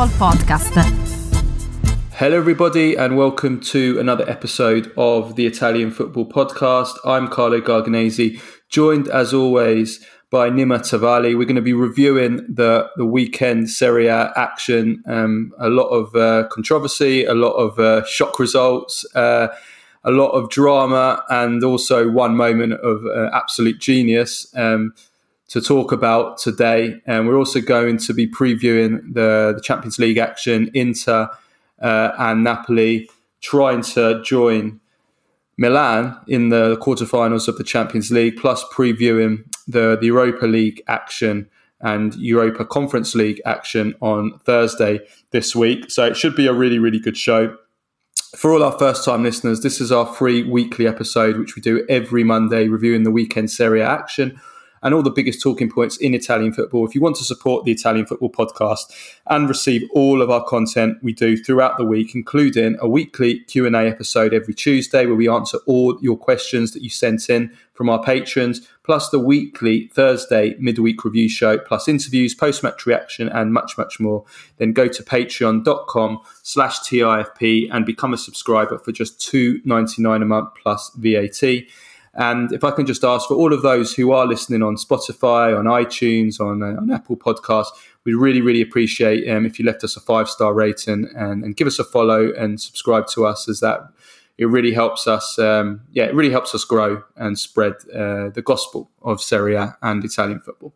Football Podcast. Hello, everybody, and welcome to another episode of the Italian Football Podcast. I'm Carlo Garganese, joined as always by Nima Tavallaey. We're going to be reviewing the, the weekend Serie A action. Um, a lot of uh, controversy, a lot of uh, shock results, uh, a lot of drama, and also one moment of uh, absolute genius. Um, to talk about today. And we're also going to be previewing the, the Champions League action, Inter uh, and Napoli trying to join Milan in the quarterfinals of the Champions League, plus previewing the, the Europa League action and Europa Conference League action on Thursday this week. So it should be a really, really good show. For all our first time listeners, this is our free weekly episode, which we do every Monday, reviewing the weekend Serie A action and all the biggest talking points in Italian football. If you want to support the Italian Football Podcast and receive all of our content we do throughout the week, including a weekly Q&A episode every Tuesday where we answer all your questions that you sent in from our patrons, plus the weekly Thursday midweek review show, plus interviews, post-match reaction, and much, much more, then go to patreon.com slash TIFP and become a subscriber for just two ninety nine a month plus VAT. And if I can just ask for all of those who are listening on Spotify, on iTunes, on, uh, on Apple Podcasts, we really, really appreciate um, if you left us a five star rating and, and, give us a follow and subscribe to us, as that it really helps us. Um, yeah, it really helps us grow and spread uh, the gospel of Serie A and Italian football.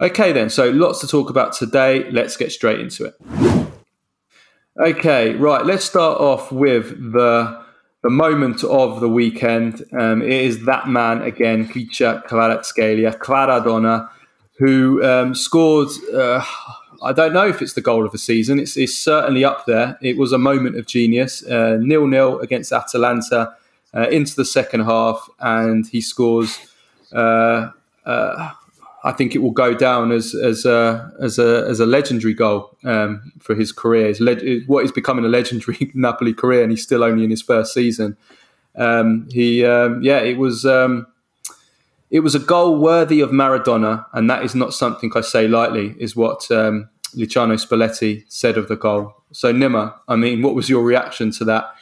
Okay, then. So lots to talk about today. Let's get straight into it. Okay, right. Let's start off with the the moment of the weekend. Um, it is that man again, Khvicha Kvaratskhelia, Kvaradona, who um, scored. Uh, I don't know if it's the goal of the season. It's, it's certainly up there. It was a moment of genius. Uh, nil nil against Atalanta uh, into the second half, and he scores. Uh, uh, I think it will go down as as a as a as a legendary goal um, for his career. His le- what is becoming a legendary Napoli career, and he's still only in his first season. Um, he, um, yeah, it was um, it was a goal worthy of Maradona, and that is not something I say lightly. Is what um, Luciano Spalletti said of the goal. So Nima, I mean, what was your reaction to that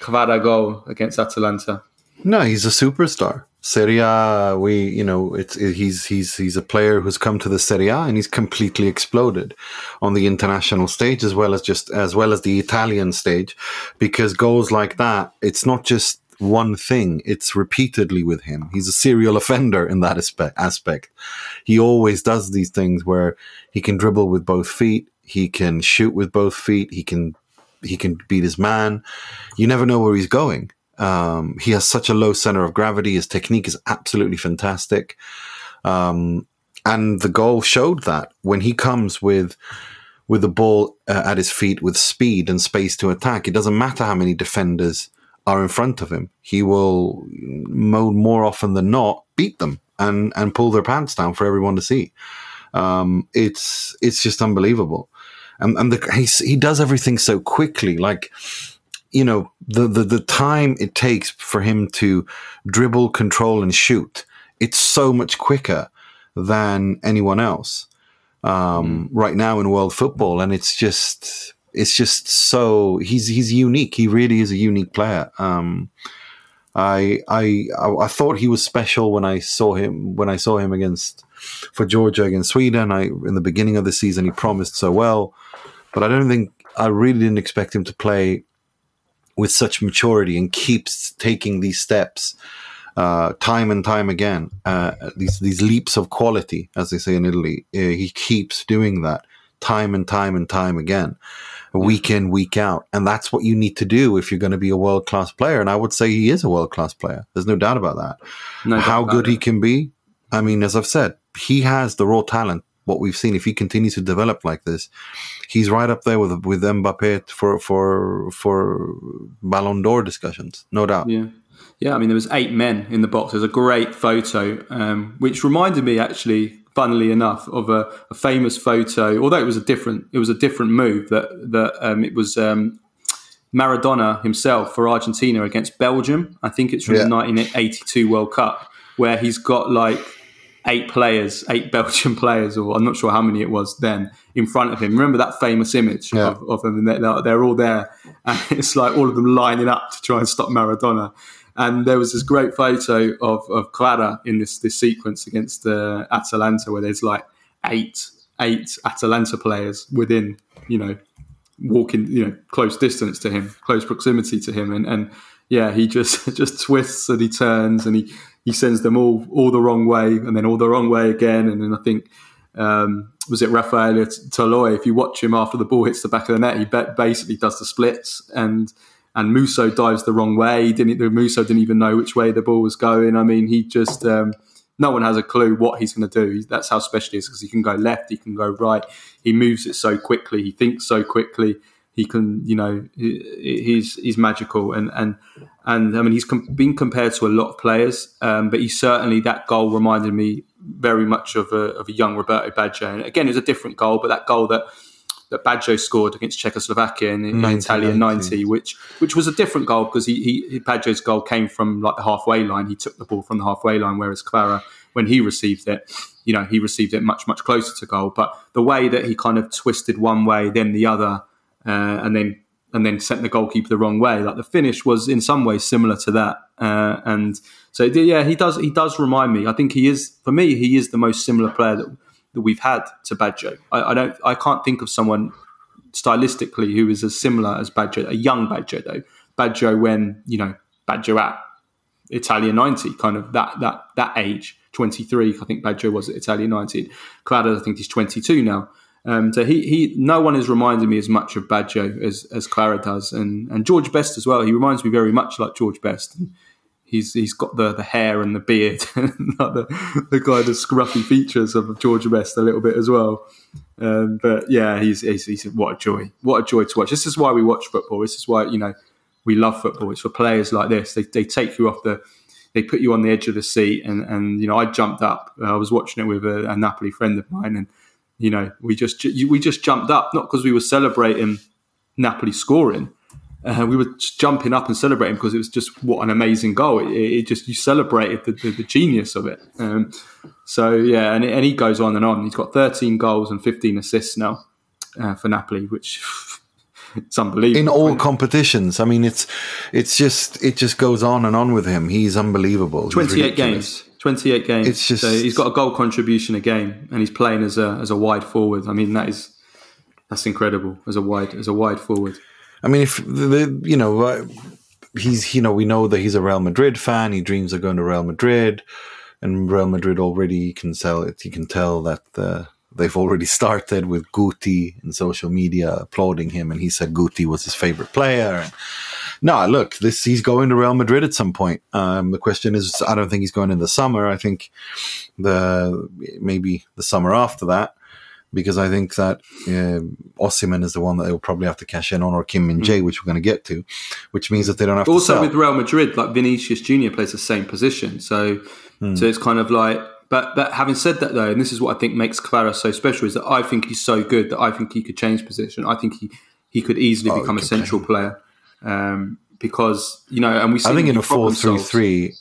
Cavada goal against Atalanta? No, he's a superstar. Serie we you know, it's it, he's he's he's a player who's come to the Serie A and he's completely exploded on the international stage as well as just as well as the Italian stage, because goals like that, it's not just one thing; it's repeatedly with him. He's a serial offender in that. Aspect, he always does these things where he can dribble with both feet, he can shoot with both feet, he can he can beat his man. You never know where he's going um, he has such a low center of gravity. His technique is absolutely fantastic. Um, and the goal showed that when he comes with with the ball uh, at his feet with speed and space to attack, it doesn't matter how many defenders are in front of him. He will more often than not beat them and and pull their pants down for everyone to see. Um, it's it's just unbelievable, and and the, he he does everything so quickly. Like you know the, the the time it takes for him to dribble, control, and shoot. It's so much quicker than anyone else um, mm. right now in world football, and it's just it's just so he's he's unique. He really is a unique player. Um, I, I I thought he was special when I saw him when I saw him against for Georgia against Sweden. I in the beginning of the season he promised so well, but I don't think I really didn't expect him to play with such maturity and keeps taking these steps uh, time and time again. Uh, these these leaps of quality, as they say in Italy, uh, he keeps doing that time and time and time again, week in week out, and that's what you need to do if you're going to be a world class player. And I would say he is a world class player. There's no doubt about that. No How good he can be, I mean, as I've said, he has the raw talent what we've seen, if he continues to develop like this, he's right up there with with Mbappe for for for Ballon d'Or discussions, no doubt. Yeah, yeah. I mean, there was eight men in the box. There's a great photo, um, which reminded me actually, funnily enough, of a, a, famous photo. Although it was a different, it was a different move. That that um, it was. Um, Maradona himself for Argentina against Belgium. I think it's from yeah. the 1982 World Cup, where he's got like eight players, eight Belgian players, or I'm not sure how many it was then, in front of him. Remember that famous image Yeah. of, of them? and They're, they're all there, and it's like all of them lining up to try and stop Maradona. And there was this great photo of, of Kvara in this this sequence against uh, Atalanta, where there's like eight eight Atalanta players within, you know, walking, you know, close distance to him, close proximity to him, and and yeah, he just just twists and he turns and he he sends them all all the wrong way and then all the wrong way again, and then I think. Um, was it Rafael Toloi? If you watch him after the ball hits the back of the net, he ba- basically does the splits, and and Musso dives the wrong way. He didn't Musso didn't even know which way the ball was going. I mean, he just um, no one has a clue what he's going to do. That's how special he is because he can go left, he can go right. He moves it so quickly. He thinks so quickly. He can, you know, he, he's he's magical, and and and I mean, he's com- been compared to a lot of players, um, but he certainly that goal reminded me very much of a of a young Roberto Baggio. And again, it was a different goal, but that goal that that Baggio scored against Czechoslovakia in, in Italia 90, which which was a different goal because he, he Baggio's goal came from like the halfway line. He took the ball from the halfway line, whereas Kvara, when he received it, you know, he received it much much closer to goal. But the way that he kind of twisted one way, then the other, uh, and then and then sent the goalkeeper the wrong way, like the finish was in some ways similar to that. Uh, and so yeah, he does he does remind me. I think he is for me he is the most similar player that that we've had to Baggio. I, I, don't. I can't think of someone stylistically who is as similar as Baggio. A young Baggio though. Baggio when you know Baggio at Italia ninety, kind of that that that age. Twenty three, I think Baggio was at Italia ninety. Kvara, I think he's twenty two now. Um, so he, he no one has reminded me as much of Baggio as, as Kvara does, and and George Best as well. He reminds me very much like George Best. He's he's got the, the hair and the beard and the, the kind of scruffy features of George Best a little bit as well. Um, but yeah, he's, he's, he's what a joy, what a joy to watch. This is why we watch football. This is why you know we love football. It's for players like this. They, they take you off the, they put you on the edge of the seat, and and you know I jumped up. I was watching it with a, a Napoli friend of mine, and you know we just we just jumped up not because we were celebrating Napoli scoring uh, we were just jumping up and celebrating because it was just what an amazing goal. It, it just you celebrated the, the, the genius of it. Um, so yeah, and, and he goes on and on. He's got 13 goals and 15 assists now uh, for Napoli, which it's unbelievable in all competitions. I mean, it's it's just it just goes on and on with him. He's unbelievable. 28 ridiculous. games. 28 games. It's just- so he's got a goal contribution a game, and he's playing as a as a wide forward. I mean, that is that's incredible as a wide as a wide forward. I mean, if the, you know he's you know we know that he's a Real Madrid fan. He dreams of going to Real Madrid, and Real Madrid already can sell it. You can tell that uh, they've already started with Guti in social media applauding him, and he said Guti was his favorite player. And no, look, this he's going to Real Madrid at some point. Um, the question is, I don't think he's going in the summer. I think the maybe the summer after that because I think that uh, Osimhen is the one that they'll probably have to cash in on, or Kim Min Jae, which we're going to get to, which means that they don't have to Also with Real Madrid, like Vinicius Junior plays the same position, so so it's kind of like. But but having said that though, and this is what I think makes Kvara so special is that I think he's so good that I think he could change position. I think he he could easily Oh, become a central player um, because you know, and we. see I think in a four three three.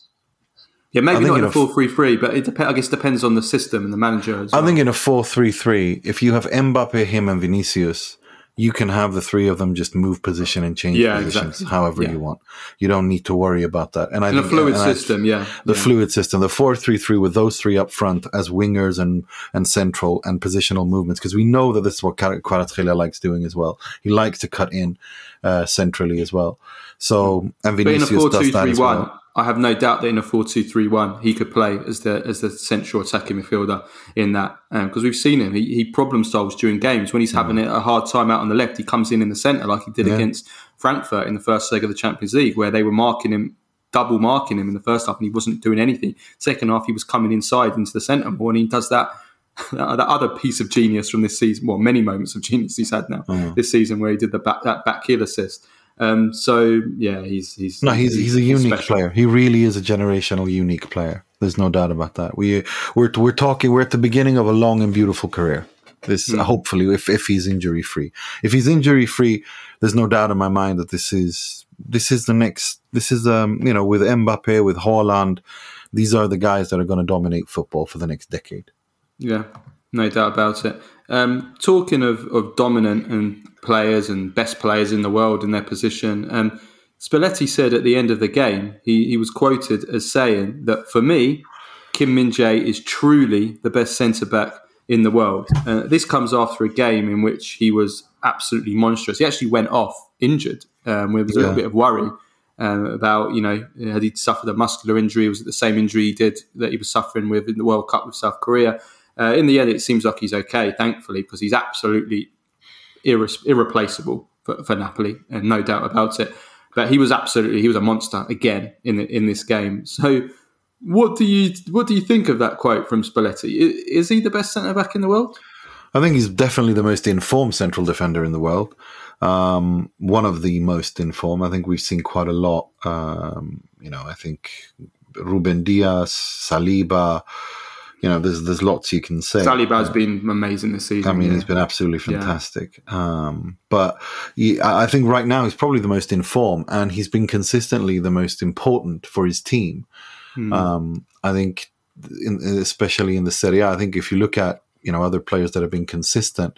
Yeah, maybe not in in a four three three, but it dep- I guess depends on the system and the manager. As I well. think in a four three three, if you have Mbappe, him, and Vinicius, you can have the three of them just move position and change Yeah, positions exactly. however Yeah. you want. You don't need to worry about that. And I in a think fluid and I- system, yeah, the yeah. fluid system, the four three three with those three up front as wingers and and central and positional movements, because we know that this is what Kvaratskhelia likes doing as well. He likes to cut in uh, centrally as well. So and But in a Vinicius four does two that three as one, well. I have no doubt that in a four two three one, he could play as the as the central attacking midfielder in that because we've seen him. He, he problem solves during games when he's having a hard time out on the left. He comes in in the centre like he did Mm. Yeah. against Frankfurt in the first leg of the Champions League, where they were marking him. Double marking him in the first half, and he wasn't doing anything. Second half, he was coming inside into the centre more, and he does that that other piece of genius from this season. Well, many moments of genius he's had now Mm. this season, where he did the back, that back heel assist. Um, so yeah, he's he's No, he's he's a unique special. player. He really is a generational unique player. There's no doubt about that. We we're we're talking. We're at the beginning of a long and beautiful career. This Hmm. hopefully, if if he's injury free. If he's injury free, there's no doubt in my mind that this is this is the next. This is um you know with Mbappe with Haaland. these are the guys that are going to dominate football for the next decade. Yeah, no doubt about it. Um, talking of, of dominant and players and best players in the world in their position, um, Spalletti said at the end of the game, he, he was quoted as saying that for me, Kim Min Jae is truly the best centre back in the world. Uh, this comes after a game in which he was absolutely monstrous. He actually went off injured. Um, there was a yeah. little bit of worry um, about, you know, had he suffered a muscular injury? Was it the same injury he did that he was suffering with in the World Cup with South Korea? Uh, in the end, it seems like he's okay, thankfully, because he's absolutely irre- irreplaceable for, for Napoli, and no doubt about it. But he was absolutely he was a monster again in the, in this game. So, what do you what do you think of that quote from Spalletti? Is, he the best centre back in the world? I think he's definitely the most informed central defender in the world. Um, one of the most informed. I think we've seen quite a lot. Um, you know, I think Ruben Dias, Saliba. You know, there's there's lots you can say. Saliba's uh, been amazing this season. I mean, yeah. he's been absolutely fantastic. Yeah. Um, but he, I think right now he's probably the most informed, and he's been consistently the most important for his team. Mm. Um, I think, in, especially in the Serie A, I think if you look at you know other players that have been consistent,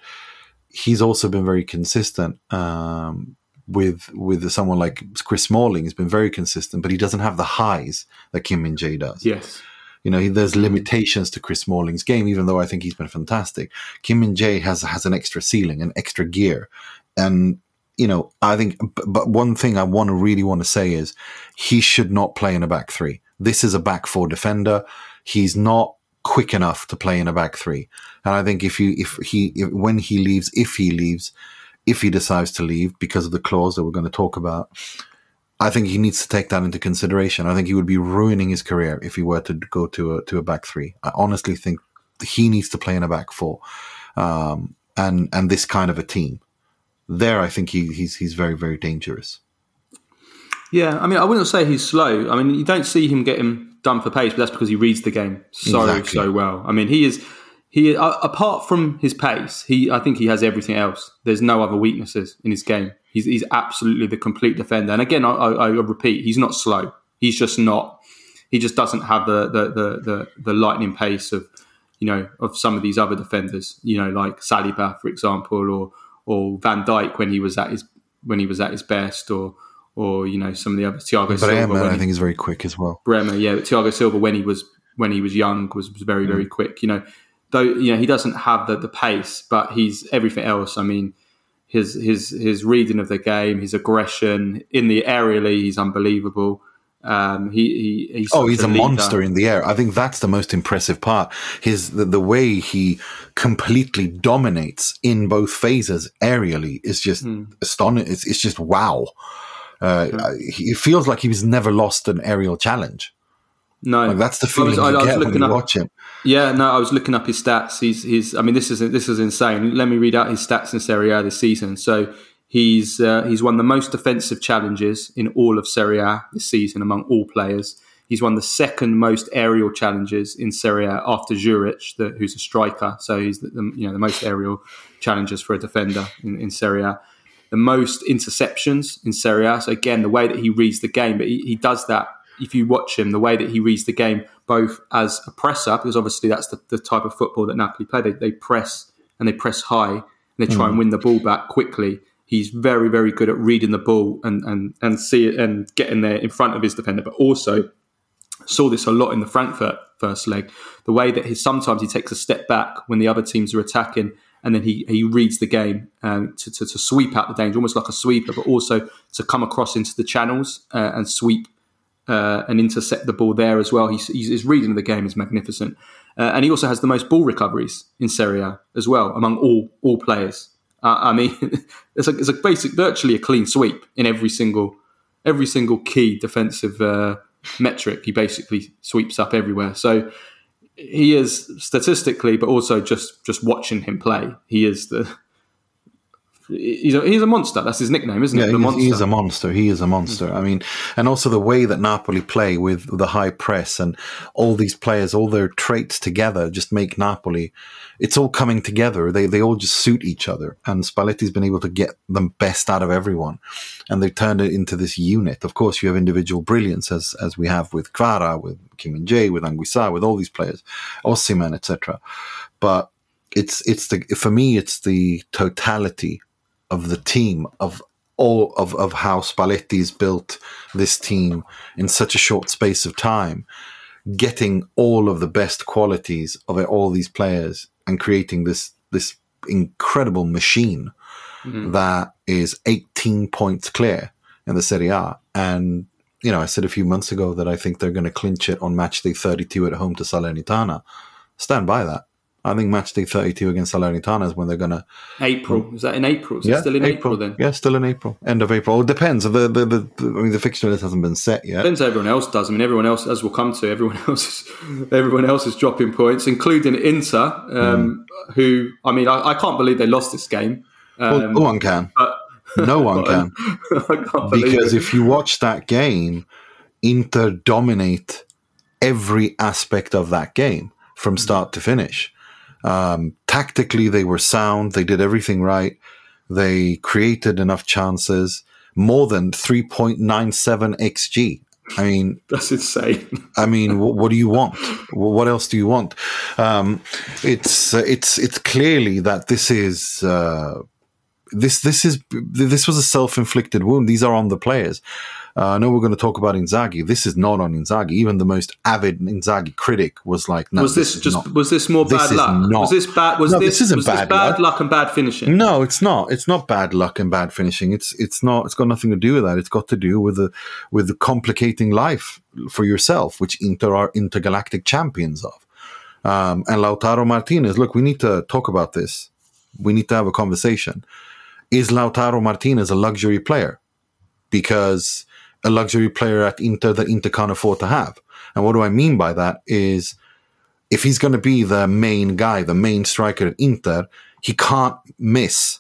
he's also been very consistent. Um, with with someone like Chris Smalling, he's been very consistent, but he doesn't have the highs that Kim Min Jae does. Yes. You know, there's limitations to Chris Smalling's game, even though I think he's been fantastic. Kim Min Jae has has an extra ceiling, an extra gear, and you know, I think. But one thing I want to really want to say is he should not play in a back three. This is a back four defender. He's not quick enough to play in a back three. And I think if you if he if, when he leaves, if he leaves, if he decides to leave because of the clause that we're going to talk about, I think he needs to take that into consideration. I think he would be ruining his career if he were to go to a to a back three. I honestly think he needs to play in a back four, um, and and this kind of a team. There, I think he, he's he's very very dangerous. Yeah, I mean, I wouldn't say he's slow. I mean, you don't see him getting done for pace, but that's because he reads the game so exactly. so well. I mean, he is he uh, apart from his pace, he I think he has everything else. There's no other weaknesses in his game. He's he's absolutely the complete defender. And again, I, I, I repeat, he's not slow. He's just not. He just doesn't have the the, the the the lightning pace of you know of some of these other defenders. You know, like Saliba, for example, or or Van Dijk when he was at his when he was at his best, or or you know some of the other Thiago Silva. Bremer, I think he's very quick as well. Bremer, yeah, Thiago Silva when he was when he was young was, was very very mm. quick. You know, though you know he doesn't have the the pace, but he's everything else. I mean, his his his reading of the game, his aggression in the aerially, he's unbelievable. Um, he, he he's oh, he's a, a monster in the air. I think that's the most impressive part. His the, the way he completely dominates in both phases aerially is just mm. astonishing. It's, it's just wow. Uh, He feels like he's never lost an aerial challenge. No, like that's the feeling I was, I, get when you up, watch him. Yeah, no, I was looking up his stats. He's, he's. I mean, this is this is insane. Let me read out his stats in Serie A this season. So he's uh, he's won the most defensive challenges in all of Serie A this season among all players. He's won the second most aerial challenges in Serie A after Djuric, the, who's a striker. So he's the, the, you know the most aerial challenges for a defender in, in Serie A the most interceptions in Serie A. So again, the way that he reads the game, but he, he does that. If you watch him, the way that he reads the game, both as a presser, because obviously that's the, the type of football that Napoli play. They, they press and they press high and they try mm. and win the ball back quickly. He's very, very good at reading the ball and and and see it and getting there in front of his defender. But also saw this a lot in the Frankfurt first leg. The way that he sometimes he takes a step back when the other teams are attacking and then he, he reads the game um, to, to, to, sweep out the danger, almost like a sweeper, but also to come across into the channels uh, and sweep uh, and intercept the ball there as well. He's, he's, his reading of the game is magnificent. Uh, and he also has the most ball recoveries in Serie A as well among all all players. Uh, I mean, it's a, it's a basic, virtually a clean sweep in every single every single key defensive uh, metric. He basically sweeps up everywhere. So he is statistically, but also just just watching him play, he is the he's a, he's a monster. That's his nickname, isn't yeah, it? The he's, monster. he is a monster. He is a monster. I mean, and also the way that Napoli play with the high press and all these players, all their traits together, just make Napoli. It's all coming together. They they all just suit each other, and Spalletti's been able to get the best out of everyone, and they've turned it into this unit. Of course, you have individual brilliance as as we have with Kvara, with Kim Min Jae, with Anguissa, with all these players, Osimhen, etc. But it's it's the for me it's the totality of the team of all of, of how Spalletti's built this team in such a short space of time, getting all of the best qualities of all these players and creating this this incredible machine mm-hmm. that is 18 points clear in the Serie A. And you know, I said a few months ago that I think they're going to clinch it on match day 32 at home to Salernitana. Stand by that. I think match day 32 against Salernitana is when they're going to. April. Is that in April? Is yeah, still in April, April, then? Yeah, still in April. End of April. It depends. The, the, the, I mean, the fixture list hasn't been set yet. Depends everyone else does. I mean, everyone else, as we'll come to, everyone else is, everyone else is dropping points, including Inter, um, mm. who, I mean, I, I, can't believe they lost this game. Um, well, no one can. But, no one can. because it. if you watch that game, Inter dominate every aspect of that game from start to finish. Um, tactically, they were sound. They did everything right. They created enough chances, more than 3.97 xg. I mean, that's insane. I mean, what, what do you want? What else do you want? Um, it's uh, it's it's clearly that this is uh, this this is this was a self inflicted wound. These are on the players. Uh, I know we're going to talk about Inzaghi. This is not on Inzaghi. Even the most avid Inzaghi critic was like, "No, was this, this just not, was this more bad luck? Not, was this bad? Was no, this, this isn't was bad, this bad luck. luck. and bad finishing? No, it's not. It's not bad luck and bad finishing. It's it's not. It's got nothing to do with that. It's got to do with the with the complicating life for yourself, which Inter are intergalactic champions of. Um, and Lautaro Martinez. Look, we need to talk about this. We need to have a conversation. Is Lautaro Martinez a luxury player? Because a luxury player at Inter that Inter can't afford to have. And what do I mean by that is if he's going to be the main guy, the main striker at Inter, he can't miss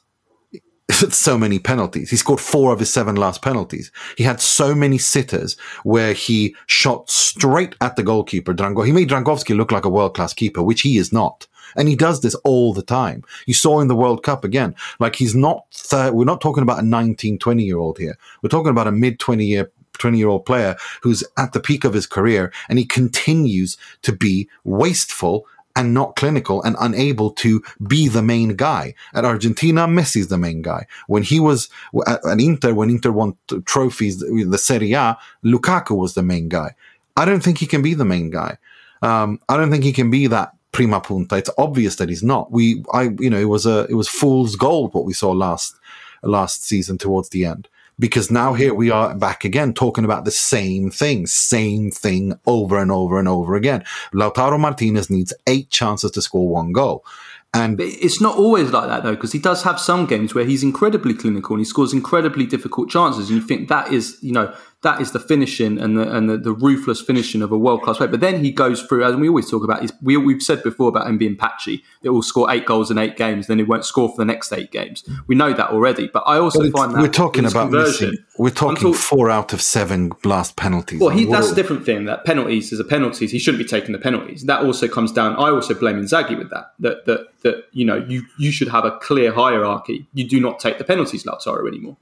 so many penalties. He scored four of his seven last penalties. He had so many sitters where he shot straight at the goalkeeper, Drango. He made Dragowski look like a world class keeper, which he is not. And he does this all the time. You saw in the World Cup again. Like he's not, th- we're not talking about a 19, 20 year old here. We're talking about a mid 20 year 20 year old player who's at the peak of his career and he continues to be wasteful and not clinical and unable to be the main guy. At Argentina, Messi's the main guy. When he was at Inter, when Inter won trophies, the Serie A, Lukaku was the main guy. I don't think he can be the main guy. Um, I don't think he can be that prima punta. It's obvious that he's not. We, I, you know, it was a, it was fool's gold what we saw last, last season towards the end. Because now here we are back again talking about the same thing, same thing over and over and over again. Lautaro Martinez needs eight chances to score one goal. And it's not always like that though, because he does have some games where he's incredibly clinical and he scores incredibly difficult chances, and you think that is, you know, that is the finishing and the and the, the ruthless finishing of a world class player. But then he goes through, as we always talk about, we, we've said before about him being patchy. It will score eight goals in eight games, then he won't score for the next eight games. We know that already. But I also find that we're talking about missing. We're talking talk- four out of seven last penalties. Well, he, that's a different thing. That penalties is a penalties. He shouldn't be taking the penalties. That also comes down. I also blame Inzaghi with that. That that that you know you you should have a clear hierarchy. You do not take the penalties, Lautaro anymore.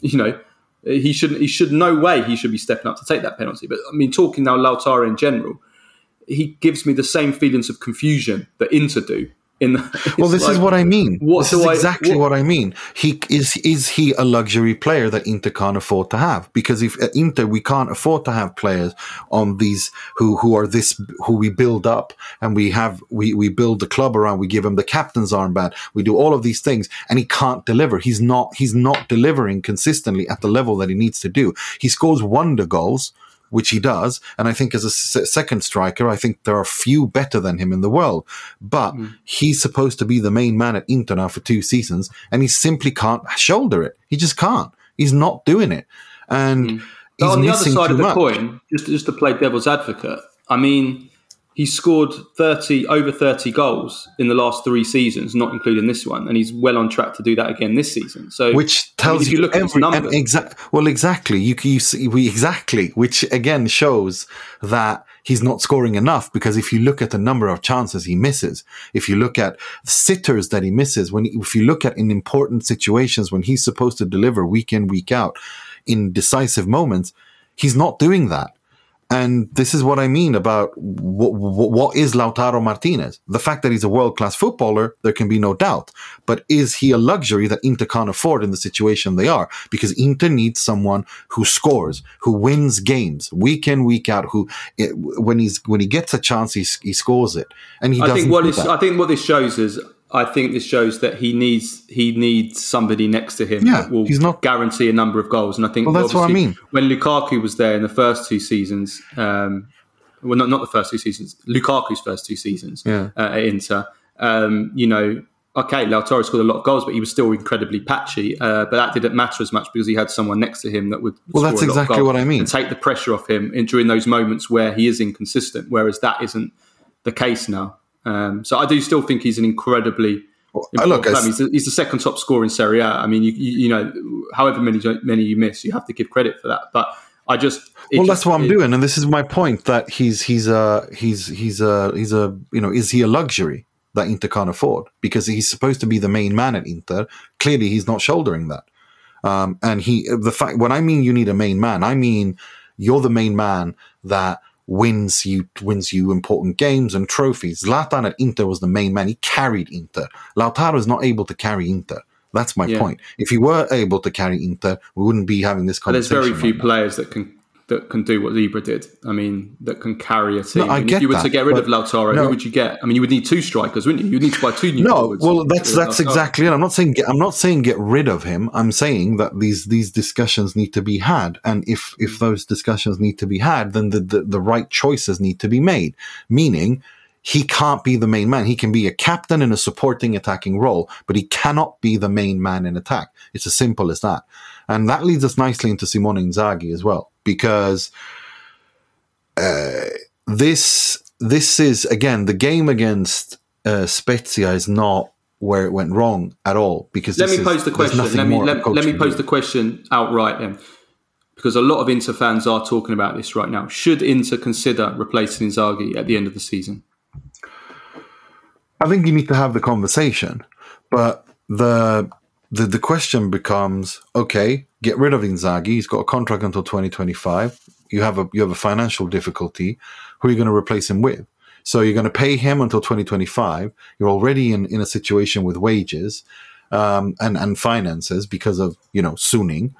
You know he shouldn't. He should no way he should be stepping up to take that penalty. But I mean, talking now Lautaro in general, he gives me the same feelings of confusion that Inter do in the, well, this like, is what I mean. What this is I, exactly what, what, I mean. He is is he a luxury player that Inter can't afford to have? Because if at Inter we can't afford to have players on these who who are this who we build up and we have we we build the club around. We give him the captain's armband. We do all of these things, and he can't deliver. He's not he's not delivering consistently at the level that he needs to do. He scores wonder goals which he does. And I think as a second striker, I think there are few better than him in the world. But mm. he's supposed to be the main man at Inter now for two seasons, and he simply can't shoulder it. He just can't. He's not doing it. And mm. on the other side of the much. coin, just just to play devil's advocate, I mean, he's scored 30 over 30 goals in the last three seasons not including this one and he's well on track to do that again this season. So which tells I mean, if you, look every, at his numbers exa- well exactly you, you see we, exactly which again shows that he's not scoring enough because if you look at the number of chances he misses if you look at sitters that he misses when if you look at in important situations when he's supposed to deliver week in week out in decisive moments he's not doing that and this is what I mean about what, what is Lautaro Martinez. The fact that he's a world class footballer, there can be no doubt. But is he a luxury that Inter can't afford in the situation they are? Because Inter needs someone who scores, who wins games week in, week out, who eh, when he's when he gets a chance, he, he scores it. And he I doesn't. Think what is, I think what this shows is I think this shows that he needs he needs somebody next to him yeah, that will he's not, guarantee a number of goals. And I think well, that's what I mean. When Lukaku was there in the first two seasons, um, well, not not the first two seasons, Lukaku's first two seasons yeah. uh, at Inter, um, you know, okay, Lautaro scored a lot of goals, but he was still incredibly patchy. Uh, but that didn't matter as much because he had someone next to him that would. Well, that's exactly what I mean. Take the pressure off him in, during those moments where he is inconsistent, whereas that isn't the case now. Um, so I do still think he's an incredibly well, look, he's, the, he's the second top scorer in Serie A. I mean, you, you, you, know, however many many you miss, you have to give credit for that. But I just well, just, that's what I'm it, doing, and this is my point that he's he's a he's he's a he's a you know is he a luxury that Inter can't afford because he's supposed to be the main man at Inter. Clearly, he's not shouldering that. Um, and he the fact when I mean you need a main man, I mean you're the main man that wins you wins you important games and trophies. Zlatan at Inter was the main man. He carried Inter. Lautaro is not able to carry Inter. That's my yeah. point. If he were able to carry Inter, we wouldn't be having this conversation. But there's very few right players that can that can do what Ibra did. I mean, that can carry a team. No, I get if you were that, to get rid of Lautaro, no, who would you get? I mean, you would need two strikers, wouldn't you? You'd need to buy two new No, well, that's that's exactly it. I'm not saying get, I'm not saying get rid of him. I'm saying that these these discussions need to be had, and if if mm. those discussions need to be had, then the the, the right choices need to be made. Meaning. He can't be the main man. He can be a captain in a supporting attacking role, but he cannot be the main man in attack. It's as simple as that. And that leads us nicely into Simone Inzaghi as well, because uh, this this is again the game against uh, Spezia is not where it went wrong at all. Because let me is, pose the question. Let me let, let me pose the question outright then, because a lot of Inter fans are talking about this right now. Should Inter consider replacing Inzaghi at the end of the season? I think you need to have the conversation, but the the the question becomes: Okay, get rid of Inzaghi. He's got a contract until twenty twenty five. You have a you have a financial difficulty. Who are you going to replace him with? So you're going to pay him until twenty twenty five. You're already in, in a situation with wages um, and and finances because of you know Suning.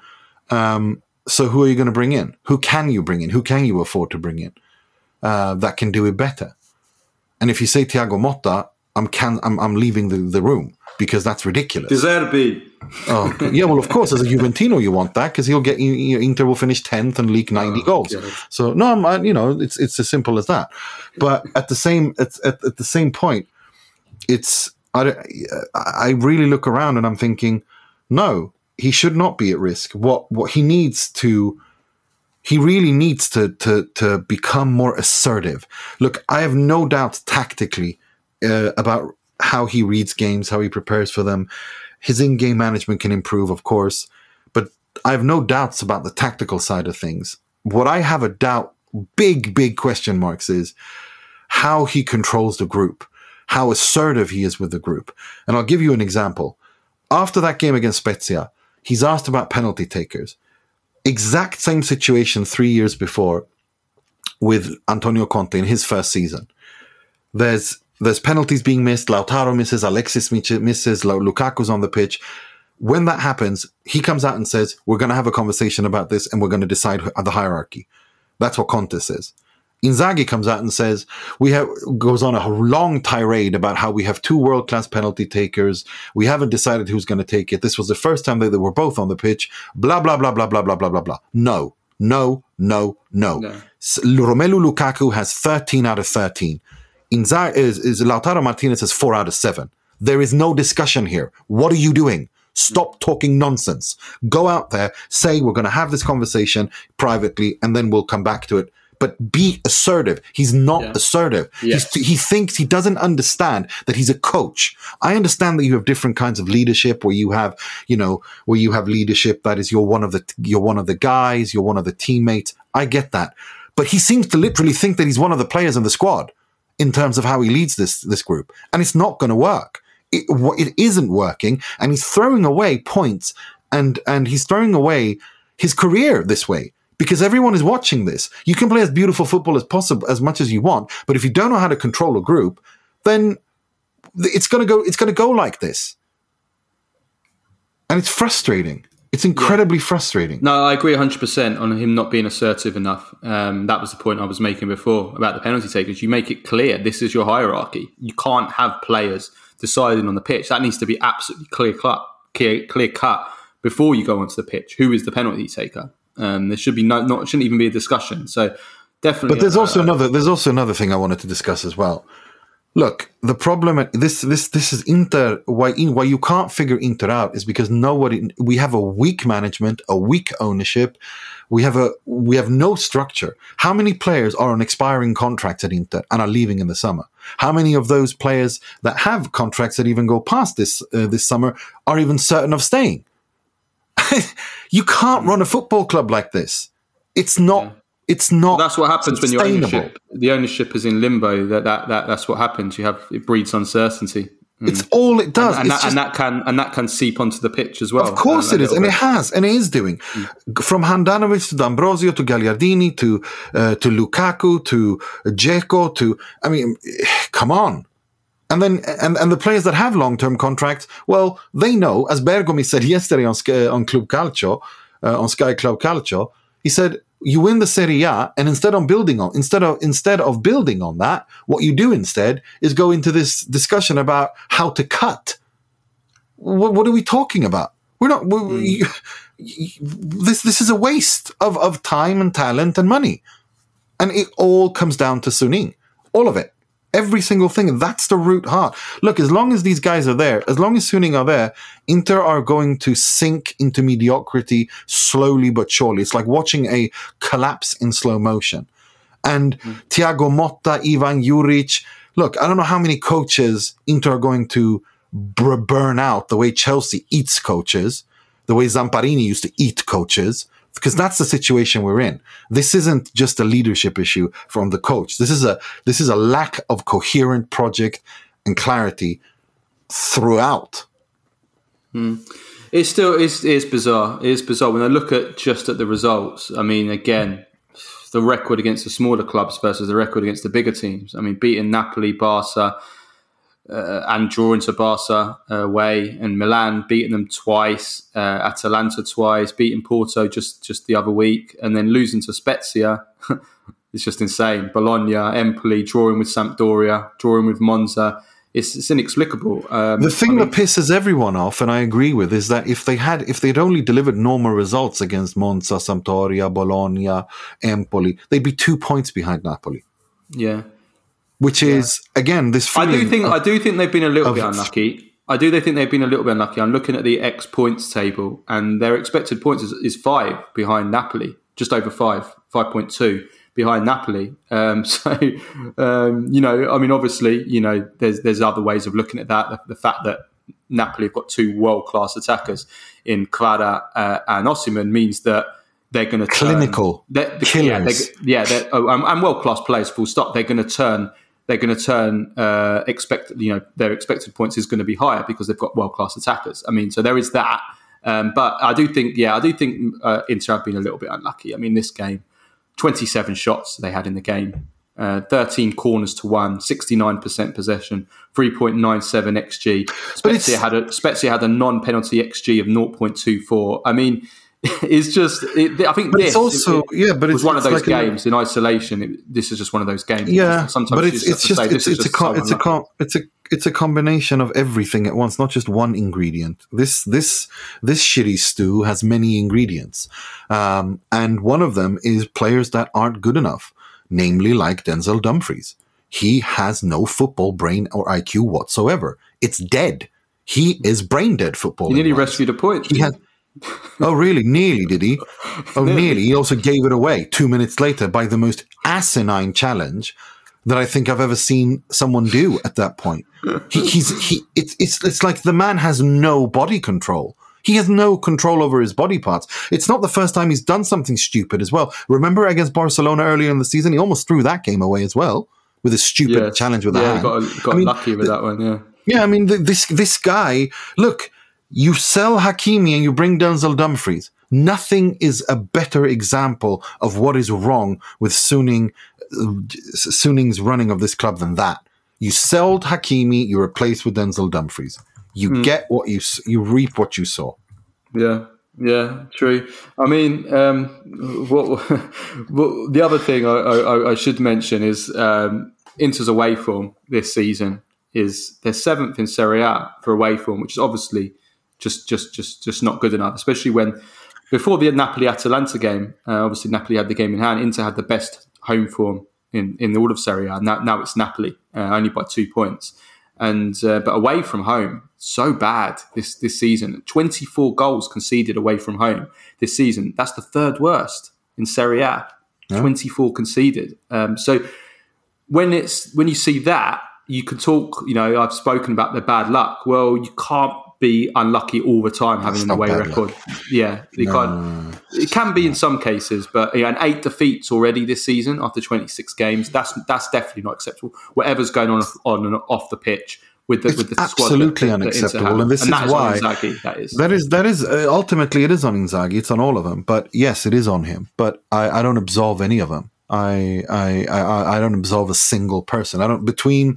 Um, so who are you going to bring in? Who can you bring in? Who can you afford to bring in uh, that can do it better? And if you say Thiago Motta, I'm can I'm, I'm leaving the, the room because that's ridiculous. De Zerbi. Oh yeah, well of course as a Juventino you want that because he'll get Inter will finish tenth and leak ninety oh, goals. God. So no, I'm, you know it's it's as simple as that. But at the same at, at, at the same point, it's I I really look around and I'm thinking, no, he should not be at risk. What what he needs to he really needs to to to become more assertive. Look, I have no doubt tactically uh, about how he reads games, how he prepares for them. His in-game management can improve, of course, but I have no doubts about the tactical side of things. What I have a doubt, big big question marks is how he controls the group, how assertive he is with the group. And I'll give you an example. After that game against Spezia, he's asked about penalty takers exact same situation three years before with Antonio Conte in his first season. There's there's penalties being missed. Lautaro misses. Alexis misses. Lukaku's on the pitch. When that happens, he comes out and says, "We're going to have a conversation about this, and we're going to decide the hierarchy." That's what Conte says. Inzaghi comes out and says, we have, goes on a long tirade about how we have two world class penalty takers. We haven't decided who's going to take it. This was the first time that they were both on the pitch. Blah, blah, blah, blah, blah, blah, blah, blah, blah. No, no, no, no. no. Romelu Lukaku has 13 out of 13. Inzaghi is, is Lautaro Martinez has 4 out of 7. There is no discussion here. What are you doing? Stop talking nonsense. Go out there, say we're going to have this conversation privately, and then we'll come back to it but be assertive. He's not Yeah. assertive. Yes. He's, he thinks he doesn't understand that he's a coach. I understand that you have different kinds of leadership where you have, you know, where you have leadership that is you're one of the you're one of the guys, you're one of the teammates. I get that. But he seems to literally think that he's one of the players in the squad in terms of how he leads this this group, and it's not going to work. It, it isn't working, and he's throwing away points, and and he's throwing away his career this way because everyone is watching this. You can play as beautiful football as possible, as much as you want, but if you don't know how to control a group, then it's going to go. It's going to go like this, and it's frustrating. It's incredibly frustrating. No, I agree 100% on him not being assertive enough. Um, that was the point I was making before about the penalty takers. You make it clear this is your hierarchy. You can't have players deciding on the pitch. That needs to be absolutely clear cut, clear, clear cut before you go onto the pitch. Who is the penalty taker? Um, there should be no, not shouldn't even be a discussion. So definitely. But there's uh, also another. There's also another thing I wanted to discuss as well. Look, the problem at this this this is Inter. Why why you can't figure Inter out is because nobody. We have a weak management, a weak ownership. We have a we have no structure. How many players are on expiring contracts at Inter and are leaving in the summer? How many of those players that have contracts that even go past this uh, this summer are even certain of staying? you can't run a football club like this. It's not. It's not. that's what happens when your ownership the ownership is in limbo. That, that that that's what happens. You have it breeds uncertainty. It's all it does. and, It's that, just- and that can and that can seep onto the pitch as well. Of course uh, it is, little and it has, and it is doing. From Handanovic to D'Ambrosio to Gagliardini to uh, to Lukaku to Dzeko to I mean, come on. And then and, and the players that have long term contracts, well, they know, as Bergomi said yesterday on Sky, on Club Calcio, uh, on Sky Club Calcio, he said you win the Serie A, and instead of building on instead of instead of building on that, what you do instead is go into this discussion about how to cut what, what are we talking about? We're not. We, we- hmm. this this is a waste of, of time and talent and money, and it all comes down to Suning. All of it, every single thing. That's the root heart. Look, as long as these guys are there, as long as Suning are there, Inter are going to sink into mediocrity slowly but surely. It's like watching a collapse in slow motion. And hmm. Thiago Motta, Ivan Juric. Look, I don't know how many coaches Inter are going to br- burn out the way Chelsea eats coaches, the way Zamparini used to eat coaches, because that's the situation we're in. This isn't just a leadership issue from the coach. This is a this is a lack of coherent project and clarity throughout. Hmm. It's still it's, it's bizarre. It is bizarre when I look at just at the results. I mean, again, the record against the smaller clubs versus the record against the bigger teams. I mean, beating Napoli, Barca, uh, and drawing to Barca uh, away, and Milan beating them twice, uh, Atalanta twice, beating Porto just just the other week, and then losing to Spezia. it's just insane. Bologna, Empoli, drawing with Sampdoria, drawing with Monza. It's, it's inexplicable. Um, The thing I mean, that pisses everyone off, and I agree with, is that if they had, if they'd only delivered normal results against Monza, Sampdoria, Bologna, Empoli, they'd be two points behind Napoli. yeah. Which is again this I do think of- I do think they've been a little bit unlucky. I do they think they've been a little bit unlucky. I'm looking at the X points table, and their expected points is, is five behind Napoli, just over five, five point two behind Napoli. Um, so um, you know, I mean, obviously, you know, there's there's other ways of looking at that. The, the fact that Napoli have got two world class attackers in Kvara uh, and Osimhen means that they're going to Clinical they're, the, killers. Yeah, they, yeah they're, oh, and, and world class players. Full stop. They're going to turn. They're going to turn. Uh, expect you know their expected points is going to be higher because they've got world class attackers. I mean, so there is that. Um, but I do think, yeah, I do think uh, Inter have been a little bit unlucky. I mean, this game, 27 shots they had in the game, uh, 13 corners to one, 69% possession, 3.97 xg. Spezia had a Spezia had a non-penalty xg of 0.24. I mean, it's just. It, I think But this it's also it- yeah, but it's one of those like a- games in isolation. It, this is just one of those games. yeah, sometimes but it's it's just say, it's, this is a just so it's a it's a it's a combination of everything at once, not just one ingredient. This this this shitty stew has many ingredients, um, and one of them is players that aren't good enough, namely like Denzel Dumfries. He has no football brain or IQ whatsoever. It's dead. He is brain dead football. He nearly rescued a point. He has oh, really? Nearly, did he? Oh, nearly. nearly. He also gave it away two minutes later by the most asinine challenge that I think I've ever seen someone do at that point. He, he's he. It's it's it's like the man has no body control. He has no control over his body parts. It's not the first time he's done something stupid as well. Remember against Barcelona earlier in the season, he almost threw that game away as well with a stupid yes. challenge with yeah, hand. got, got I mean, lucky with that one. Yeah, yeah. I mean, this this guy. Look, you sell Hakimi and you bring Denzel Dumfries. Nothing is a better example of what is wrong with Suning, Suning's running of this club than that. You sold Hakimi, you replace with Denzel Dumfries. You mm. get what you you reap what you sow. Yeah, yeah, true. I mean, um, what, what, the other thing I, I, I should mention is um, Inter's away form this season is they're seventh in Serie A for away form, which is obviously just just just just not good enough. Especially when before the Napoli Atalanta game, uh, obviously Napoli had the game in hand. Inter had the best home form in in all of Serie A. Now now it's Napoli uh, only by two points, and uh, but away from home so bad this this season. Twenty four goals conceded away from home this season. That's the third worst in Serie A. Yeah. Twenty four conceded. Um, so when it's when you see that you can talk, you know, I've spoken about the bad luck. Well, you can't be unlucky all the time having an away record. Yeah, no. it can be in some cases, but you know, and eight defeats already this season after 26 games. That's that's definitely not acceptable. Whatever's going on on and off the pitch with the, it's with the squad. absolutely that, unacceptable, and this and is, is why Inzaghi, that is that is that is uh, ultimately it is on Inzaghi. It's on all of them, but yes, it is on him. But I, I don't absolve any of them. I, I, I, I don't absolve a single person. I don't, between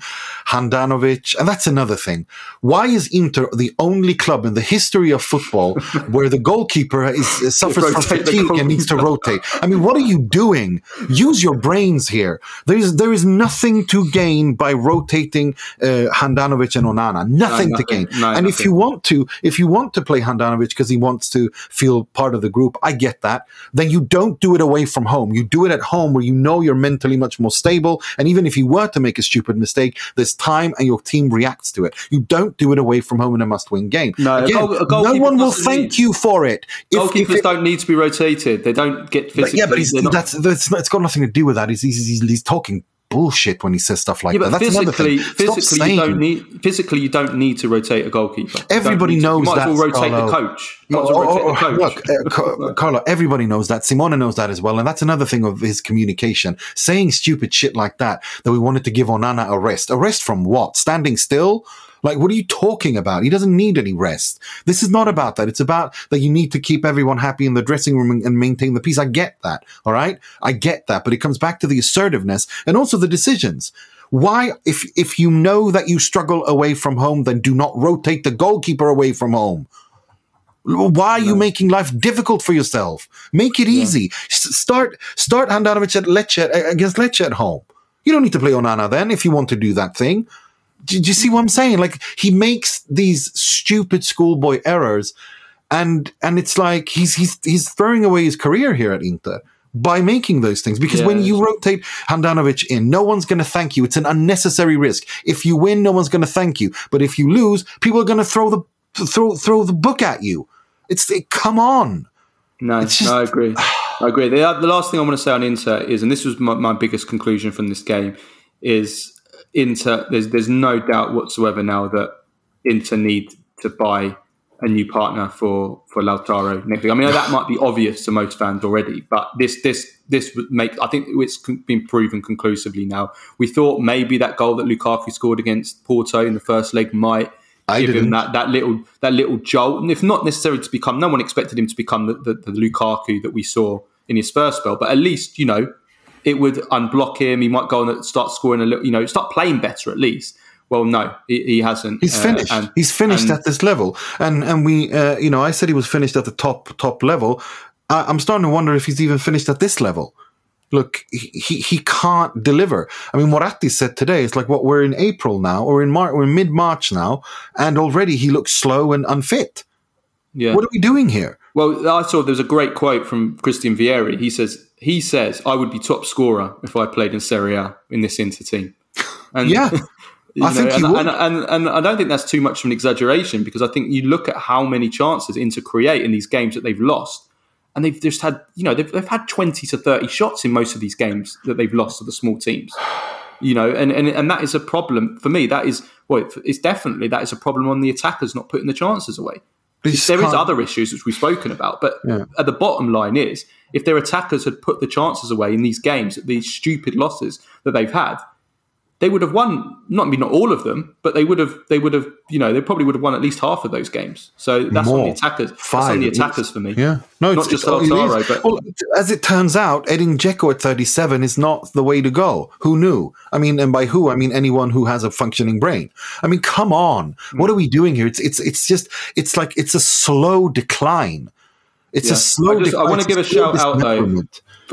Handanovic, and that's another thing. Why is Inter the only club in the history of football where the goalkeeper is, suffers from fatigue and needs to rotate? I mean, what are you doing? Use your brains here. There is, there is nothing to gain by rotating uh, Handanovic and Onana. Nothing, no, nothing to gain. No, and nothing. if you want to, if you want to play Handanovic because he wants to feel part of the group, I get that. Then you don't do it away from home. You do it at home where you know you're mentally much more stable. And even if you were to make a stupid mistake, there's time and your team reacts to it. You don't do it away from home in a must win game. No, Again, a goal, a no one will thank need. you for it. If, Goalkeepers if it, don't need to be rotated. They don't get physically. But yeah, but that's, that's not, it's got nothing to do with that. He's, he's, he's talking bullshit when he says stuff like yeah, that. That's physically, physically you don't need physically you don't need to rotate a goalkeeper. Everybody knows that. You might as well rotate Carlo. the coach. You might as well rotate. Look, uh, Carlo, everybody knows that. Simone knows that as well, and that's another thing of his communication. Saying stupid shit like that that we wanted to give Onana a rest. A rest from what? Standing still? Like, what are you talking about? He doesn't need any rest. This is not about that. It's about that you need to keep everyone happy in the dressing room and maintain the peace. I get that. All right. I get that. But it comes back to the assertiveness and also the decisions. Why, if, if you know that you struggle away from home, then do not rotate the goalkeeper away from home. Why are you making life difficult for yourself? Make it easy. Yeah. Start start Handanovic at Lecce against Lecce at home. You don't need to play Onana then if you want to do that thing. Do, do you see what I'm saying? Like he makes these stupid schoolboy errors, and and it's like he's he's he's throwing away his career here at Inter by making those things because yeah. when you rotate Handanovic in, no one's going to thank you. It's an unnecessary risk. If you win, no one's going to thank you. But if you lose, people are going to throw the throw throw the book at you. It's it, come on. No, just, no, I agree. I agree. The, the last thing I want to say on Inter is, and this was my, my biggest conclusion from this game, is Inter, there's there's no doubt whatsoever now that Inter need to buy a new partner for for Lautaro next I mean that might be obvious to most fans already, but this this this would make I think it's been proven conclusively now. We thought maybe that goal that Lukaku scored against Porto in the first leg might I give didn't. him that, that little that little jolt, and if not necessarily to become, no one expected him to become the, the, the Lukaku that we saw in his first spell, but at least you know it would unblock him. He might go on and start scoring a little, you know, start playing better at least. Well, no, he, he hasn't. He's uh, finished. Uh, and, He's finished and, at this level, and and we, uh, you know, I said he was finished at the top top level. I, I'm starting to wonder if he's even finished at this level. Look, he, he can't deliver. I mean, Moratti said today, it's like what we're in April now, or in March, we're in mid March now, and already he looks slow and unfit. Yeah. What are we doing here? Well, I saw there was a great quote from Christian Vieri. He says, he says, I would be top scorer if I played in Serie A in this Inter team. And yeah. You I think know, he and, would. and, and, and I don't think that's too much of an exaggeration because I think you look at how many chances Inter create in these games that they've lost, and they've just had, you know, they've, they've had 20 to 30 shots in most of these games that they've lost to the small teams. You know, and, and, and that is a problem for me. That is, well, it's definitely, that is a problem on the attackers not putting the chances away. There is can't- other issues which we've spoken about, but Yeah. at the bottom line is if their attackers had put the chances away in these games, these stupid losses that they've had, they would have won. Not maybe not all of them, but they would have. They would have. You know, they probably would have won at least half of those games. So that's on the attackers. that's Five on the attackers for me. Yeah, no, Not just. Lautaro, but- well, as it turns out, Edin Dzeko at 37 is not the way to go. Who knew? I mean, and by who I mean anyone who has a functioning brain. I mean, come on, Hmm. what are we doing here? It's it's it's just it's like it's a slow decline. It's Yeah. a slow. I just- I wanna give a shout out, though.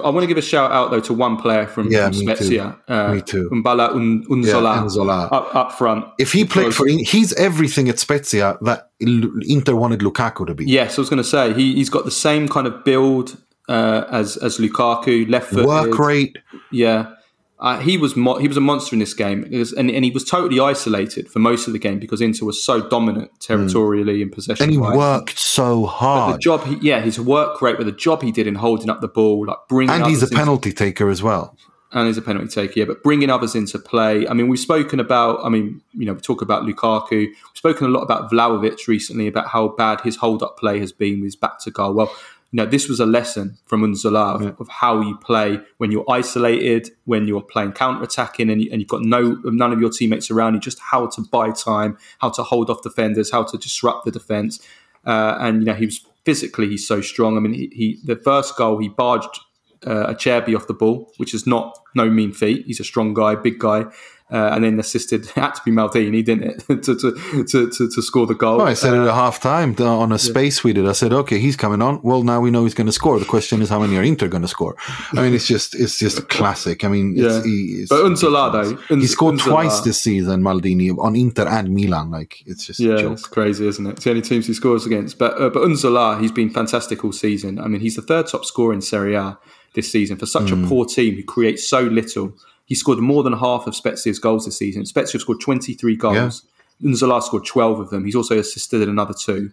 I want to give a shout out though to one player from, Yeah, from me too. Spezia, uh, Me too. M'Bala Un, Nzola, Yeah, Nzola. Up, up front. If he played for, he's everything at Spezia that Inter wanted Lukaku to be. Yes, I was going to say he, he's got the same kind of build uh, as as Lukaku, left foot. Work rate, Yeah, uh, he was mo- he was a monster in this game, was- and and he was totally isolated for most of the game because Inter was so dominant territorially in possession. and he worked so hard. The hard. job, he, yeah, his work rate with the job he did in holding up the ball, like bringing And he's a others into- penalty taker as well. and he's a penalty taker, yeah, but bringing others into play. I mean, we've spoken about, I mean, you know, we talk about Lukaku. We've spoken a lot about Vlahovic recently, about how bad his hold up play has been with his back to goal. Well, you know, this was a lesson from Nzola of, of how you play when you're isolated, when you're playing counter attacking, and, you, and you've got no none of your teammates around you. Just how to buy time, how to hold off defenders, how to disrupt the defense. Uh, and you know, he was physically he's so strong. I mean, he, he the first goal he barged uh, Acerbi off the ball, which is not no mean feat. He's a strong guy, big guy, uh, and then assisted it had to be Maldini, didn't it, to, to, to, to, score the goal. Oh, I said it at half time on a space we did. I said, okay, he's coming on. Well, now we know he's going to score. The question is, how many are Inter going to score? I mean, it's just it's just classic. I mean, it's, Yeah. he, it's But Nzola, he scored twice this season, Maldini, on Inter and Milan. Like, it's just a Yeah, joke. it's crazy, isn't it? It's the only teams he scores against. But uh, but Nzola, he's been fantastic all season. I mean, he's the third top scorer in Serie A this season for such Hmm. a poor team who creates so little. He scored more than half of Spezia's goals this season. Spezia scored 23 goals. Nzola scored 12 of them. He's also assisted in another two.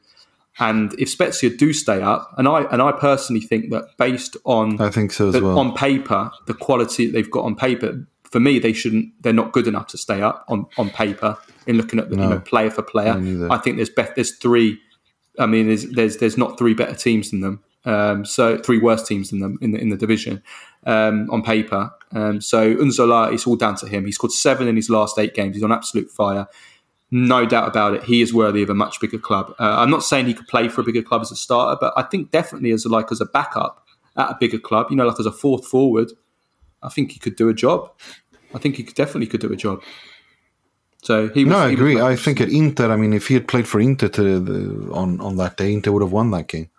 And if Spezia do stay up, and I and I personally think that based on I think so as that well. on paper, the quality that they've got on paper, for me, they shouldn't. They're not good enough to stay up on, on paper. In looking at the you know player for player, I think there's be- there's three. I mean, there's there's there's not three better teams than them. Um, so three worse teams than them in the in the division um, on paper. Um, so Nzola, it's all down to him. He scored seven in his last eight games. He's on absolute fire. No doubt about it. He is worthy of a much bigger club. Uh, I'm not saying he could play for a bigger club as a starter, but I think definitely as a, like as a backup at a bigger club, you know, like as a fourth forward, I think he could do a job. I think he could, definitely could do a job. So he was, no, I he agree. I think at Inter, I mean, if he had played for Inter to the, on on that day, Inter would have won that game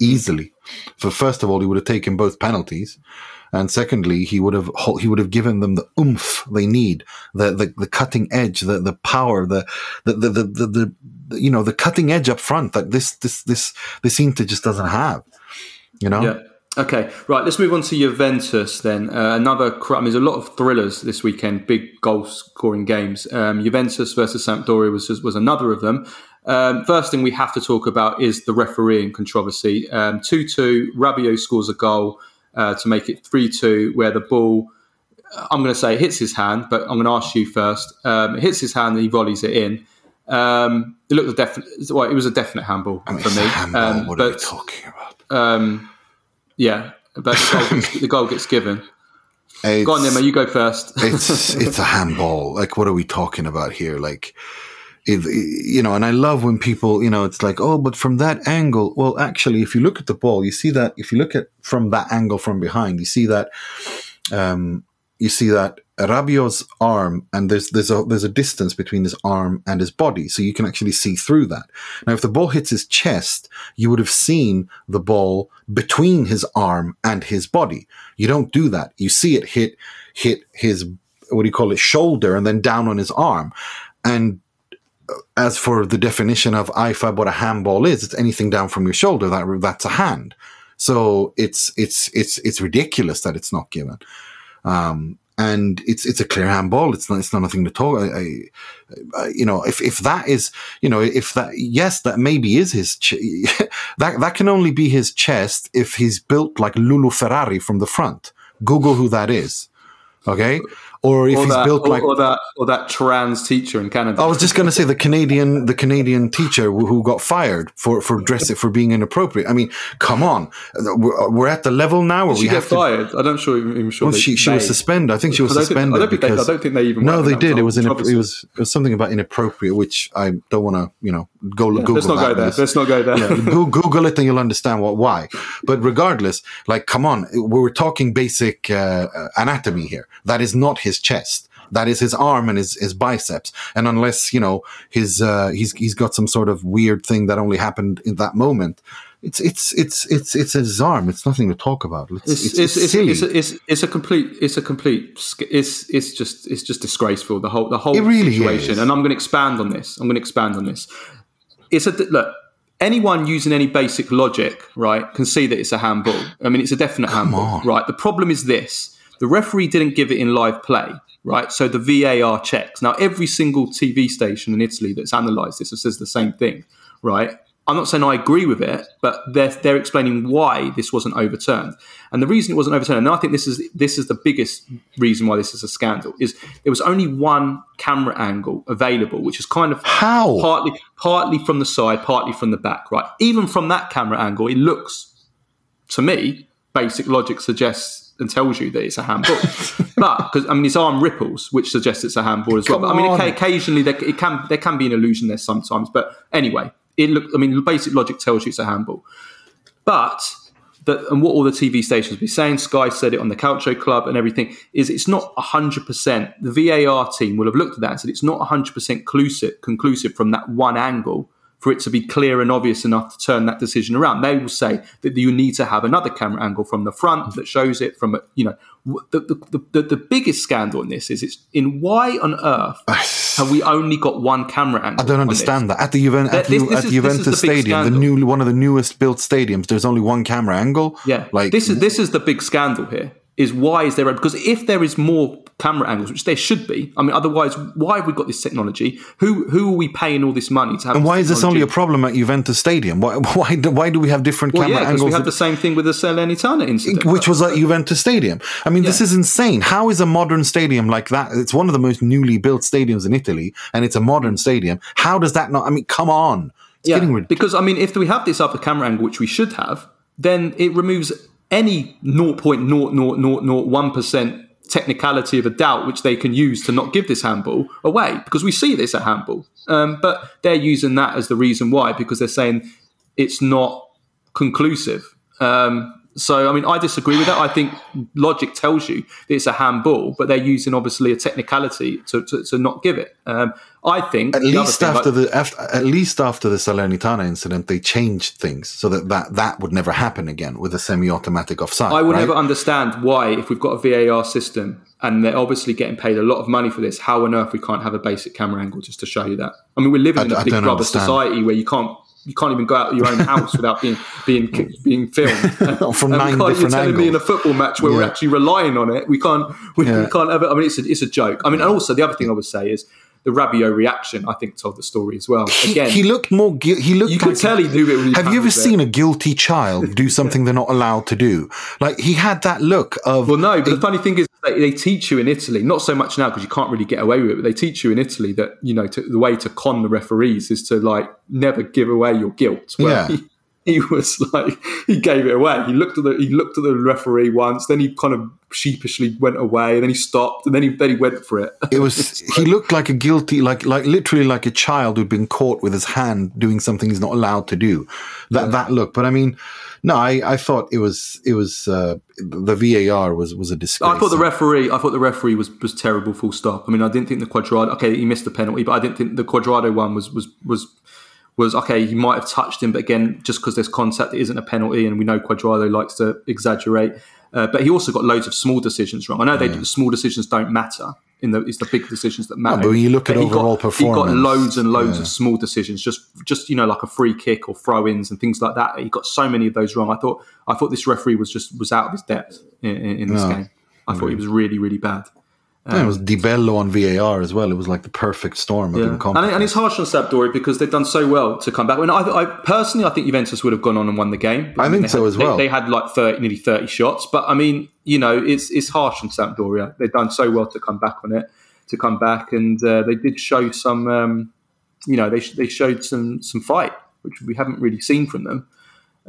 easily. For first of all, he would have taken both penalties, and secondly, he would have he would have given them the oomph they need, the the, the cutting edge, the the power, the the the, the, the, the you know the cutting edge up front that this this this this Inter just doesn't have. You know, Yeah. Okay. Right. Let's move on to Juventus then. Uh, another. I mean, there's a lot of thrillers this weekend. Big goal scoring games. Um, Juventus versus Sampdoria was was another of them. Um, first thing we have to talk about is the refereeing controversy. Um, Two two. Rabiot scores a goal uh, to make it three two, where the ball. I'm going to say hits his hand, but I'm going to ask you first. Um, it hits his hand and he volleys it in. Um, it looked a definite. Well, it was a definite handball I mean, for me. handball. Um, what are we talking about? um, yeah, but the goal, gets, the goal gets given. It's, Go on, Nima, you go first. it's it's a handball. Like, what are we talking about here? Like, you know, and I love when people, you know, it's like, oh, but from that angle. Well, actually, if you look at the ball, you see that if you look at from that angle from behind, you see that, um, you see that Rabiot's arm, and there's there's a there's a distance between his arm and his body, so you can actually see through that. Now, if the ball hits his chest, you would have seen the ball between his arm and his body. You don't do that. You see it hit hit his what do you call it shoulder and then down on his arm. And as for the definition of IFAB, what a handball is, it's anything down from your shoulder that that's a hand. So it's it's it's it's ridiculous that it's not given. Um, and it's it's a clear handball. It's not it's not nothing to talk. I, I, you know, if if that is, you know, if that yes, that maybe is his. Ch- that that can only be his chest if he's built like Lolo Ferrari from the front. Google who that is. Okay, or if or he's that, built or, like or that or that trans teacher in Canada. I was just going to say the Canadian, the Canadian teacher who got fired for for dressing for being inappropriate. I mean, come on, we're, we're at the level now where Did we she get to. fired? I don't sure even sure. Well, she she was suspended. I think she was suspended think because I don't think they even No, they did. It was in, it was it was something about inappropriate, which I don't want to you know go Google. Let's not that go there. Let's not go there. Yeah, Go- Google it and you'll understand what why. But regardless, like, come on, we were talking basic uh, anatomy here. That is not his chest. That is his arm and his, his biceps. And unless you know his uh, he's he's got some sort of weird thing that only happened in that moment. It's it's it's it's it's his arm. It's nothing to talk about. It's It's, it's, it's, it's, silly. it's, a, it's, it's a complete it's a complete it's it's just it's just disgraceful the whole the whole It really situation is. and I'm going to expand on this I'm going to expand on this it's a look anyone using any basic logic right can see that it's a handball I mean it's a definite handball on. right the problem is this the referee didn't give it in live play right so the VAR checks now every single TV station in Italy that's analysed this says the same thing right I'm not saying I agree with it, but they're they're explaining why this wasn't overturned. And the reason it wasn't overturned, and I think this is this is the biggest reason why this is a scandal, is there was only one camera angle available, which is kind of How? partly partly from the side, partly from the back, right? Even from that camera angle, it looks to me, basic logic suggests and tells you that it's a handball. but because I mean, his arm ripples, which suggests it's a handball as well. But I mean, occasionally there, it can there can be an illusion there sometimes. But anyway, it look. I mean, basic logic tells you it's a handball. But that, and what all the TV stations be saying, Sky said it on the Calcio Club and everything, is it's not 100%. The VAR team will have looked at that and said it's not 100% conclusive, conclusive from that one angle for it to be clear and obvious enough to turn that decision around. They will say that you need to have another camera angle from the front that shows it from, you know, the, the, the, the biggest scandal in this is it's in why on earth have we only got one camera angle? I don't understand that. At the, Juven- at This- the, this at is Juventus the Stadium, the new one of the newest built stadiums, there's only one camera angle. Yeah, like this is this is the big scandal here. Is why is there a, because if there is more camera angles, which there should be, I mean, otherwise, why have we got this technology? Who who are we paying all this money to have? And why is this only a problem at Juventus Stadium? Why why do, why do we have different Well, camera yeah, because we angles? had the same thing with the Salernitana incident, which was at Juventus Stadium. I mean, this is insane. How is a modern stadium like that? It's one of the most newly built stadiums in Italy, and it's a modern stadium. How does that not? I mean, come on, it's yeah, because I mean, if we have this other camera angle, which we should have, then it removes any 0.0001 percent technicality of a doubt which they can use to not give this handball away because we see this at handball. Um, but they're using that as the reason why because they're saying it's not conclusive. Um, so I mean I disagree with that I think logic tells you that it's a handball but they're using obviously a technicality to, to, to not give it um, I think At least thing, like- after the after, at least after the Salernitana incident, they changed things so that that, that would never happen again with a semi-automatic offside. I will right? never understand why, if we've got a VAR system and they're obviously getting paid a lot of money for this, how on earth we can't have a basic camera angle just to show you that? I mean, we're living in a I big brother understand. society where you can't. You can't even go out of your own house without being being being filmed. From And nine different You're telling me in a football match where we're actually relying on it, we can't. We, Yeah. we can't have it. I mean, it's a, it's a joke. I mean, and also the other thing I would say is the Rabiot reaction. I think told the story as well. Again, he looked more. gui- He looked. you could like- tell he knew it. Have you ever there. seen a guilty child do something they're not allowed to do? Like he had that look of. Well, no, but the funny thing is, they, they teach you in Italy, not so much now because you can't really get away with it, but they teach you in Italy that, you know, to, the way to con the referees is to, like, never give away your guilt. Well, Yeah. He, he was like, he gave it away. He looked at the, he looked at the referee once, then he kind of sheepishly went away, and then he stopped, and then he, then he went for it. It was. he looked like a guilty, like like literally like a child who'd been caught with his hand doing something he's not allowed to do. That that look. But I mean, no, I, I thought it was it was uh, the VAR was was a disgrace. I thought the referee. I thought the referee was, was terrible. Full stop. I mean, I didn't think the Cuadrado. Okay, he missed the penalty, but I didn't think the Cuadrado one was was was was okay. He might have touched him, but again, just because there's contact, it isn't a penalty, and we know Cuadrado likes to exaggerate. Uh, but he also got loads of small decisions wrong. I know they small decisions don't matter. In the it's the big decisions that matter. but when you look at he overall got, he got loads and loads yeah. of small decisions. Just just you know like a free kick or throw-ins and things like that. He got so many of those wrong. I thought I thought this referee was just was out of his depth in, in, this Yeah. game. I thought he mm. was really really bad. Um, yeah, it was Di Bello on VAR as well. It was like the perfect storm of yeah. and, and, it's harsh on Sampdoria because they've done so well to come back. I, mean, I, I personally, I think Juventus would have gone on and won the game. I, I mean, think so had, as well. They, they, had like 30, nearly thirty shots, but I mean, you know, it's it's harsh on Sampdoria. They've done so well to come back on it, to come back, and uh, they did show some. Um, you know, they they showed some some fight, which we haven't really seen from them.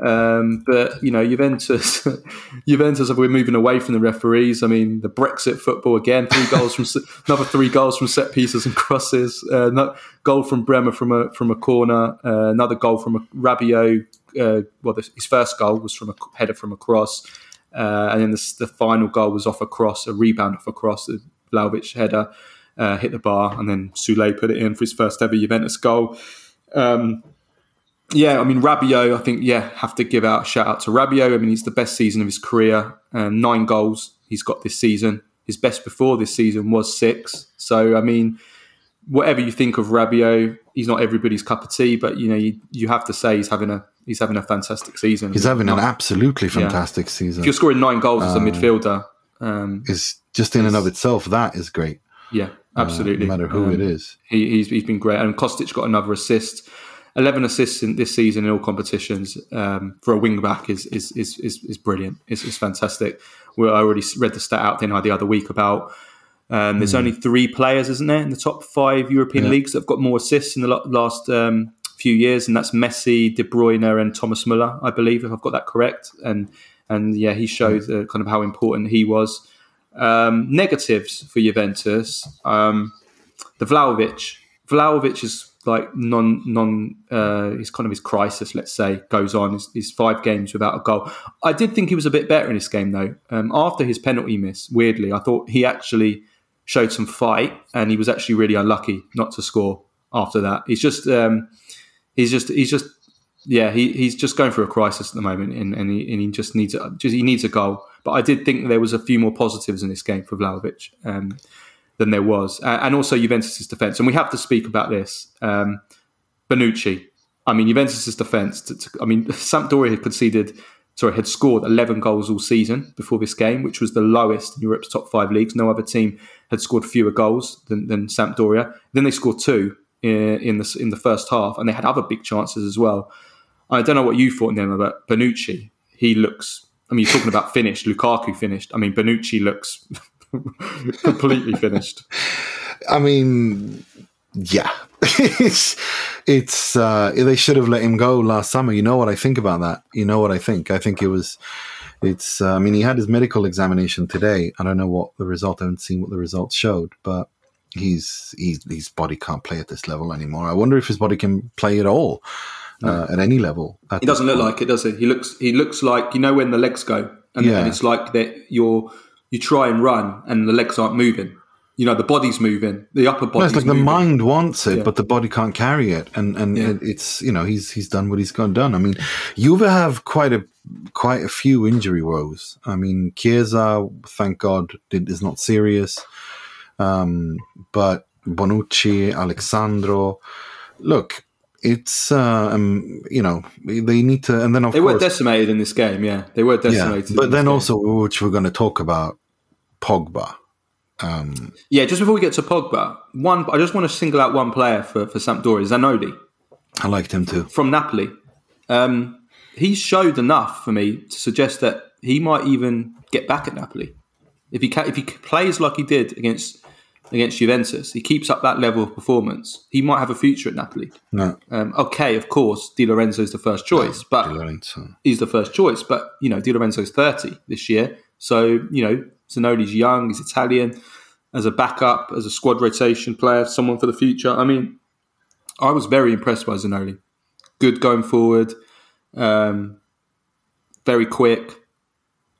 Um, but you know, Juventus, Juventus, we're moving away from the referees. I mean, the Brexit football again. Three goals from another three goals from set pieces and crosses. Uh, no, goal from Bremer from a from a corner. Uh, another goal from a Rabiot. Uh, well, the, his first goal was from a header from a cross, uh, and then the, the, final goal was off a cross, a rebound off a cross. The Vlahovic header uh, hit the bar, and then Sule put it in for his first ever Juventus goal. Um, yeah, I mean Rabiot. I think yeah, have to give out a shout out to Rabiot. I mean he's the best season of his career. Um, nine goals he's got this season. His best before this season was six. So I mean, whatever you think of Rabiot, he's not everybody's cup of tea, but you know you, you have to say he's having a he's having a fantastic season. He's having an absolutely fantastic yeah. season. If you're scoring nine goals as a um, midfielder, um, is just in and of itself that is great. Yeah, absolutely. Uh, no matter who um, it is, he, he's he's been great. And Kostic got another assist. 11 assists in this season in all competitions um, for a wing back is is is is, is brilliant. It's, it's fantastic. We, I already read the stat out there the other week about um, there's mm. only three players, isn't there, in the top five European yeah. leagues that have got more assists in the last um, few years, and that's Messi, De Bruyne, and Thomas Muller, I believe, if I've got that correct. And and yeah, he showed uh, kind of how important he was. Um, negatives for Juventus, um, the Vlahovic. Vlahovic is like non non uh, his kind of his crisis, let's say, goes on. His, his, five games without a goal. I did think he was a bit better in this game though. Um, after his penalty miss, weirdly, I thought he actually showed some fight, and he was actually really unlucky not to score after that. He's just um, he's just he's just yeah he, he's just going through a crisis at the moment, and, and, he, and he just needs a, just he needs a goal. But I did think there was a few more positives in this game for Vlahovic. Um, than there was, uh, and also Juventus's defence. And we have to speak about this. Um, Bonucci. I mean, Juventus's defence. I mean, Sampdoria had conceded, sorry, had scored 11 goals all season before this game, which was the lowest in Europe's top five leagues. No other team had scored fewer goals than, than Sampdoria. Then they scored two in, in the in the first half, and they had other big chances as well. I don't know what you thought, them but Bonucci. He looks. I mean, you're talking about finished. Lukaku finished. I mean, Bonucci looks completely finished. I mean, yeah, it's it's uh, they should have let him go last summer. You know what I think about that? You know what I think? I think it was. It's. Uh, I mean, he had his medical examination today. I don't know what the result. I haven't seen what the results showed, but he's he's his body can't play at this level anymore. I wonder if his body can play at all. Uh, at any level, he doesn't look like it, does he? He looks he looks like you know when the legs go, and, yeah. and it's like that you're you try and run and the legs aren't moving. You know, the body's moving, the upper body. No, it's like moving. the mind wants it, yeah. but the body can't carry it, and and yeah. it's you know he's he's done what he's gone done. I mean, Juve have quite a quite a few injury woes. I mean, Chiesa, thank God, is not serious, um, but Bonucci, Alex Sandro, look, it's uh, um, you know they need to, and then of they course, were decimated in this game. Yeah, they were decimated. Yeah, but then game. also, which we're going to talk about, Pogba. Um, yeah, just before we get to Pogba, one I just want to single out one player for for Sampdoria, Zanoli. I liked him too from Napoli. Um, he showed enough for me to suggest that he might even get back at Napoli if he can, if he plays like he did against against Juventus, he keeps up that level of performance, he might have a future at Napoli. No. Um, okay, of course, Di Lorenzo is the first choice, but he's the first choice. But you know, Di Lorenzo's thirty this year, so you know, Zanoli's young, he's Italian. As a backup, as a squad rotation player, someone for the future. I mean, I was very impressed by Zanoli. Good going forward, um, very quick,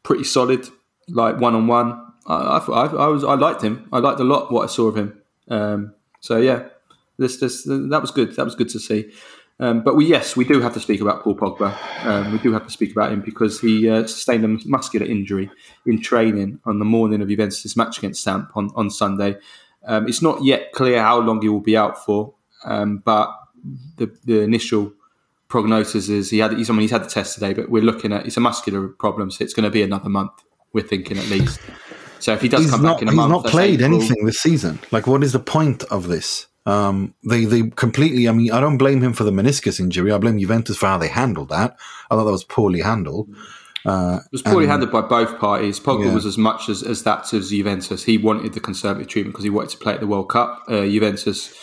pretty solid, like one on one I, I, I, was I liked him. I liked a lot what I saw of him. Um, so yeah, this this that was good. That was good to see. Um, but we yes, we do have to speak about Paul Pogba. Um, we do have to speak about him because he uh, sustained a muscular injury in training on the morning of Juventus' match against Samp on on Sunday. Um, it's not yet clear how long he will be out for, um, but the the initial prognosis is he had he's I mean he's had the test today, but we're looking at it's a muscular problem, so it's going to be another month. We're thinking at least. So if he does he's come not, back in a he's month, not played April. anything this season. Like, what is the point of this? Um, they they completely. I mean, I don't blame him for the meniscus injury. I blame Juventus for how they handled that. I thought that was poorly handled. Uh, It was poorly and- handled by both parties. Pogba Yeah. was as much as, as that as Juventus. He wanted the conservative treatment because he wanted to play at the World Cup. Uh, Juventus,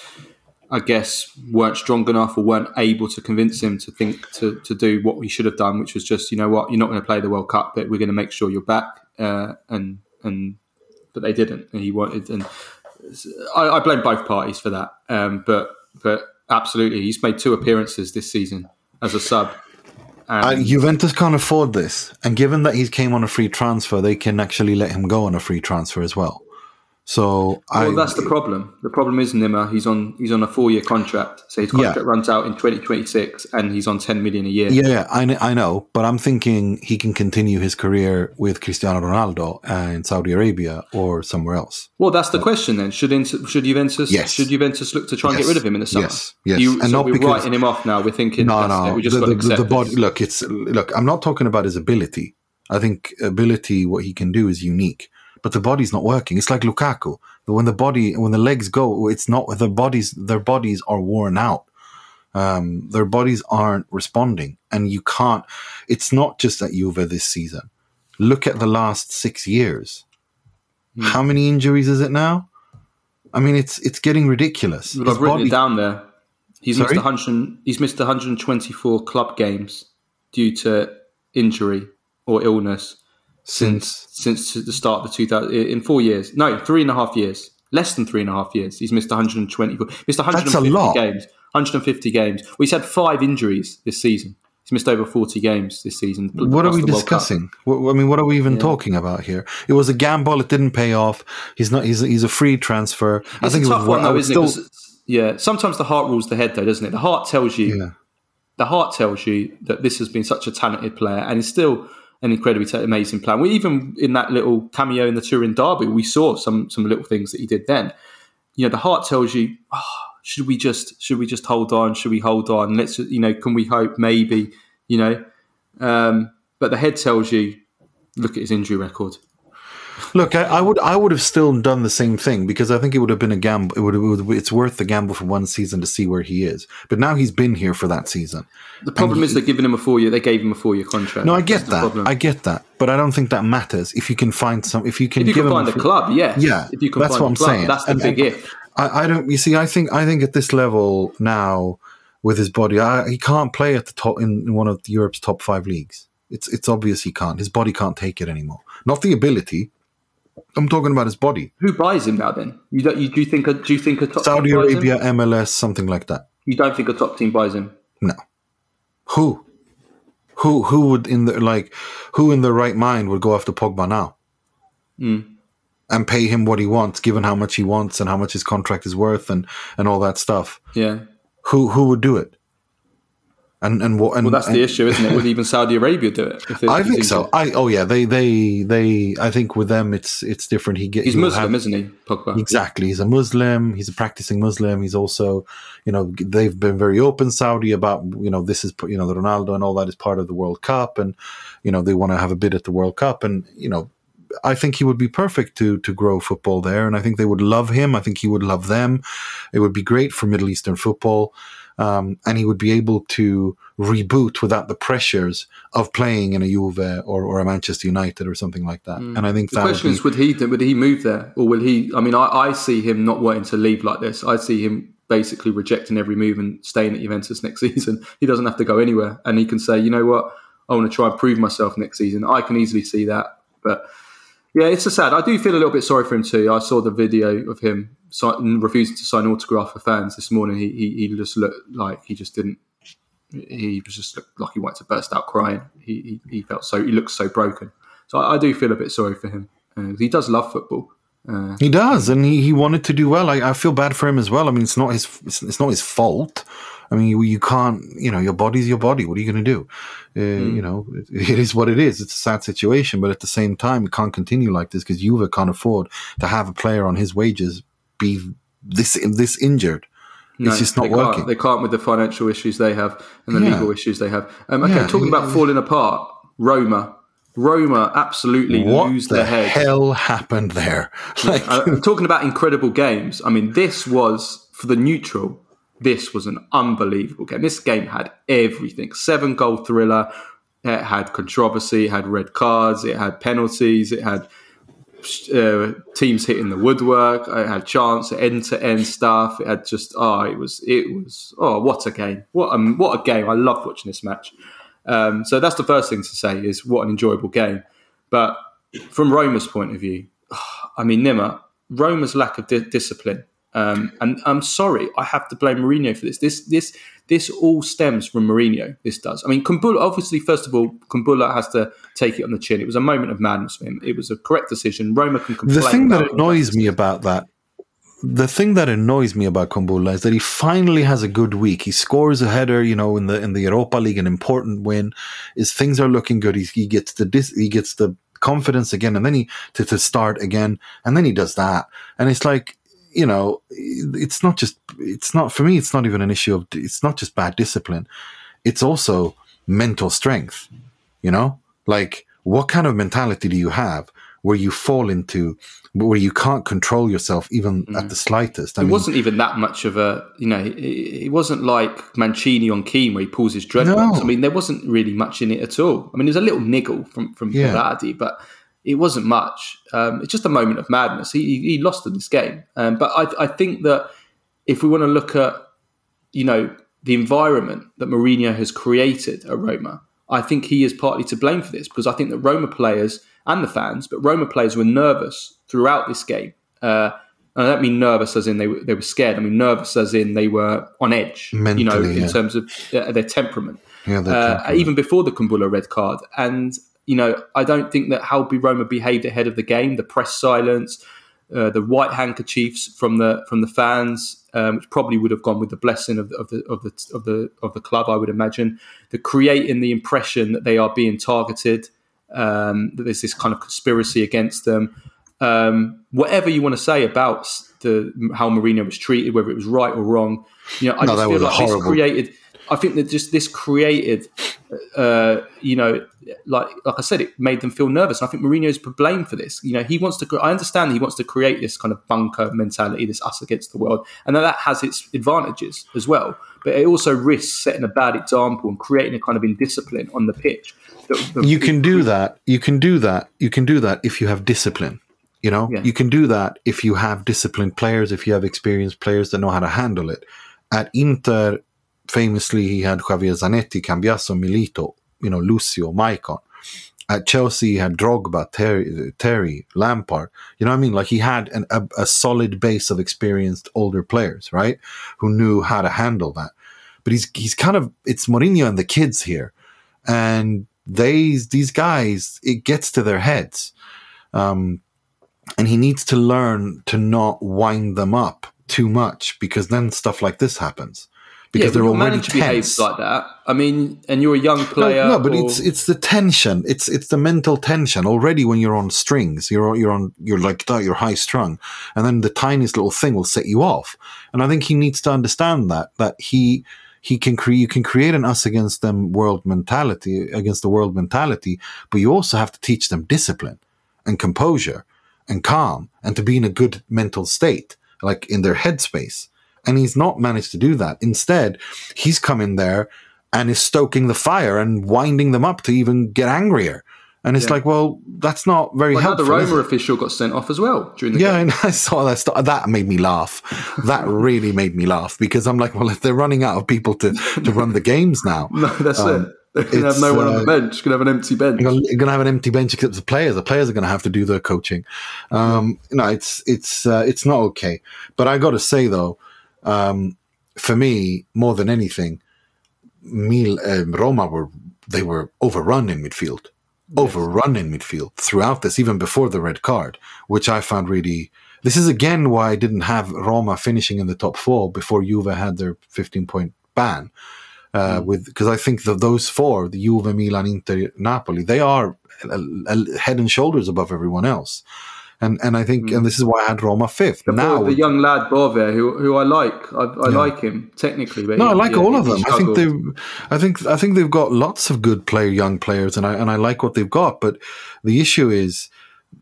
I guess, weren't strong enough or weren't able to convince him to think to, to do what he should have done, which was just, you know what, you're not going to play the World Cup, but we're going to make sure you're back. Uh, and and but they didn't. And he wanted, and I, I blame both parties for that. Um, but but absolutely, he's made two appearances this season as a sub. Um, Uh, Juventus can't afford this, and given that he came on a free transfer, they can actually let him go on a free transfer as well. So I, that's the problem. The problem is Nima. He's on he's on a four year contract, so his contract Yeah. runs out in twenty twenty six, and he's on ten million a year. yeah, yeah, I, I know, but I'm thinking he can continue his career with Cristiano Ronaldo uh, in Saudi Arabia or somewhere else. Well, that's the question then. Should should Juventus Yes. should Juventus look to try and Yes. get rid of him in the summer? Yes. Yes. You, And so not we're because- writing him off now. We're thinking No, no, it. We just the, got the, the, body. Look, it's look. I'm not talking about his ability. I think ability, what he can do, is unique. But the body's not working. It's like Lukaku. When the body, when the legs go, it's not. The bodies, their bodies are worn out. Um, their bodies aren't responding, and you can't. It's not just at Juve this season. Look at the last six years. Hmm. How many injuries is it now? I mean, it's it's getting ridiculous. But I've written body- it down there. He's Sorry? missed 100. He's missed 124 club games due to injury or illness since since the start of the 2000 in four years. No, three and a half years. Less than three and a half years. He's missed 120. Missed 150 lot. games. 150 games. Well, he's had five injuries this season. He's missed over 40 games this season. What are we the World Cup. discussing? What, I mean, what are we even talking about here? It was a gamble; it didn't pay off. He's not. He's he's a free transfer. I think a it tough was. one though, isn't still, it? yeah, sometimes the heart rules the head, though, doesn't it? The heart tells you yeah, the heart tells you that this has been such a talented player and still an incredibly amazing plan. We even in that little cameo in the Turin derby, we saw some some little things that he did then. You know, the heart tells you, oh, should we just should we just hold on? Should we hold on? Let's you know, can we hope? Maybe you know, um, but the head tells you, look at his injury record. Look, I, I would I would have still done the same thing because I think it would have been a gamble. It would, it would it's worth the gamble for one season to see where he is. But now he's been here for that season. The problem is they're giving him a four year. They gave him a four year contract. No, I get the that. I get that. But I don't think that matters if you can find some. If you can if you give can him find a a club, yes. Yeah, if you can that's find what I'm club, saying. That's the And- big and- if. I, I don't. You see, I think I think at this level now with his body, I, he can't play at the top in, in one of Europe's top five leagues. It's it's obvious he can't. His body can't take it anymore. Not the ability. I'm talking about his body. Who buys him now? Then you don't. You do you think? A, do you think a top Saudi team buys him? Arabia, MLS, something like that. You don't think a top team buys him? No. Who? Who who would in the like who in their right mind would go after Pogba now? Hmm. And pay him what he wants, given how much he wants and how much his contract is worth and and all that stuff. Yeah. Who who would do it? And and what? And, Well, that's and the issue, isn't it? Would even Saudi Arabia do it? I think so. I oh yeah, they they they. I think with them it's it's different. He get He's Muslim, have- isn't he, Pogba? Exactly. He's a Muslim. He's a practicing Muslim. He's also, you know, they've been very open Saudi about, you know, this is, you know, the Ronaldo and all that is part of the World Cup, and you know they want to have a bid at the World Cup, and you know, I think he would be perfect to to grow football there, and I think they would love him. I think he would love them. It would be great for Middle Eastern football, um, and he would be able to reboot without the pressures of playing in a Juve or, or a Manchester United or something like that. And I think The that would be, is, would he would he move there, or will he? I mean, I, I see him not wanting to leave like this. I see him basically rejecting every move and staying at Juventus next season. He doesn't have to go anywhere, and he can say, you know what, I want to try and prove myself next season. I can easily see that, but yeah, it's a sad. I do feel a little bit sorry for him too. I saw the video of him refusing to sign autograph for fans this morning. He, he he just looked like he just didn't. He was just looked like he wanted to burst out crying. He he, he felt so he looked so broken. So I, I do feel a bit sorry for him. Uh, he does love football. Uh, He does, and he, he wanted to do well. I, I feel bad for him as well. I mean, it's not his it's, it's not his fault. I mean, you, you can't, you know, your body's your body. What are you going to do? Uh, You know, it, it is what it is. It's a sad situation, but at the same time, it can't continue like this because Juve can't afford to have a player on his wages be this this injured. it's just not they can't. working. They can't with the financial issues they have and the Yeah. legal issues they have. Um, okay, Yeah, talking about falling apart. Roma. Roma absolutely what lose the their heads. What the hell happened there? Like, Uh, talking about incredible games, I mean, this was for the neutral. This was an unbelievable game. This game had everything: seven goal thriller. It had controversy. It had red cards. It had penalties. It had uh, teams hitting the woodwork. It had chance end to end stuff. It had just oh, it was it was oh, what a game! What a what a game! I loved watching this match. Um, so that's the first thing to say is what an enjoyable game. But from Roma's point of view, I mean, Nima, Roma's lack of di- discipline. Um, and I'm sorry, I have to blame Mourinho for this. This this this all stems from Mourinho. This does. I mean, Kumbulla, obviously, first of all, Kumbulla has to take it on the chin. It was a moment of madness for him. It was a correct decision. Roma can complain. the thing that annoys me about that the thing that annoys me about Kumbulla is that he finally has a good week. He scores a header, you know, in the in the Europa League, an important win. Is things are looking good. He, he gets the dis, he gets the confidence again, and then he to, to start again, and then he does that, and it's like you know, it's not just it's not for me. It's not even an issue of it's not just bad discipline. It's also mental strength. You know, like what kind of mentality do you have where you fall into where you can't control yourself even at mm. the slightest? I It mean, wasn't even that much of a, you know, it, it wasn't like Mancini on Keane where he pulls his dreadlocks. No. I mean, there wasn't really much in it at all. I mean, there's a little niggle from from Yeah. Berardi, but it wasn't much. Um, it's just a moment of madness. He, he, lost in this game, um, but I, I think that if we want to look at, you know, the environment that Mourinho has created at Roma, I think he is partly to blame for this because I think that Roma players and the fans, but Roma players were nervous throughout this game. Uh, and I don't mean nervous as in they were, they were scared. I mean nervous as in they were on edge, you know, in yeah. terms of uh, their temperament. Yeah, their uh, even before the Kumbulla red card. And, you know, I don't think that how Roma behaved ahead of the game, the press silence, uh, the white handkerchiefs from the from the fans, um, which probably would have gone with the blessing of the, of the of the of the of the club, I would imagine. The creating the impression that they are being targeted, um, that there's this kind of conspiracy against them. Um, whatever you want to say about the how Mourinho was treated, whether it was right or wrong, you know, I No, just feel like this created. I think that just this created, uh, you know, like like I said, it made them feel nervous. And I think Mourinho's to blame for this. You know, he wants to. I understand he wants to create this kind of bunker mentality, this us against the world, and that that has its advantages as well. But it also risks setting a bad example and creating a kind of indiscipline on the pitch. that- that- you can do that. You can do that. You can do that if you have discipline. You know, Yeah. you can do that if you have disciplined players, if you have experienced players that know how to handle it. At Inter, famously, he had Javier Zanetti, Cambiasso, Milito, you know, Lucio, Maicon. At Chelsea, he had Drogba, Terry, Terry, Lampard. You know what I mean? Like he had an, a, a solid base of experienced older players, right? Who knew how to handle that. But he's he's kind of it's Mourinho and the kids here, and they these guys it gets to their heads, um, and he needs to learn to not wind them up too much because then stuff like this happens because yeah, they're your already manager tense. behaves like that. I mean, and you're a young No, player. no, but or- it's it's the tension. It's it's the mental tension already when you're on strings. You're you're on you're like that. You're high strung, and then the tiniest little thing will set you off. And I think he needs to understand that that he he can create you can create an us against them world mentality against the world mentality, but you also have to teach them discipline and composure and calm and to be in a good mental state, like in their headspace. And he's not managed to do that. Instead, he's come in there and is stoking the fire and winding them up to even get angrier. And it's Yeah. like, well, that's not very Well, helpful. is Roma official got sent off as well during the game. Yeah, game. and I saw that. Stuff. That made me laugh. That really made me laugh because I'm like, well, if they're running out of people to, to run the games now, No, that's Um, it. They're going to have no one on uh, the bench. Going to have an empty bench. you're gonna, you're gonna have an empty bench except the players. The players are gonna have to do their coaching. Um, no, it's it's uh, it's not okay. But I got to say though, um, for me, more than anything, Mil, um, Roma were they were overrun in midfield, overrun in midfield throughout this, even before the red card, which I found really. This is again why I didn't have Roma finishing in the top four before Juve had their 15 point ban uh, with because I think that those four, the Juve, Milan, Inter, Napoli, they are a head and shoulders above everyone else. And and I think, mm. and this is why I had Roma fifth. The, now the young lad Bove, who who I like, I, I yeah. like him technically. But no, he, I like yeah, all of them. I think they, I think I think they've got lots of good player, young players, and I and I like what they've got. But the issue is,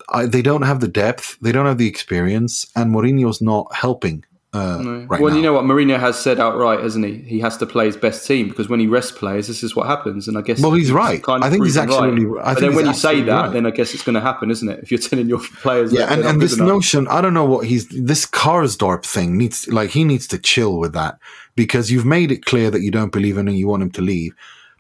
I, they don't have the depth, they don't have the experience, and Mourinho's not helping. Uh, no. right well, now. you know what Mourinho has said outright, hasn't he? He has to play his best team because when he rests players, this is what happens. And I guess well, he's right. Kind of I think he's actually. Right. I but then when you say that, right. then I guess it's going to happen, isn't it? If you're telling your players, yeah, and, and this enough. notion, I don't know what he's this Karsdorp thing needs. Like he needs to chill with that because you've made it clear that you don't believe in him, and you want him to leave,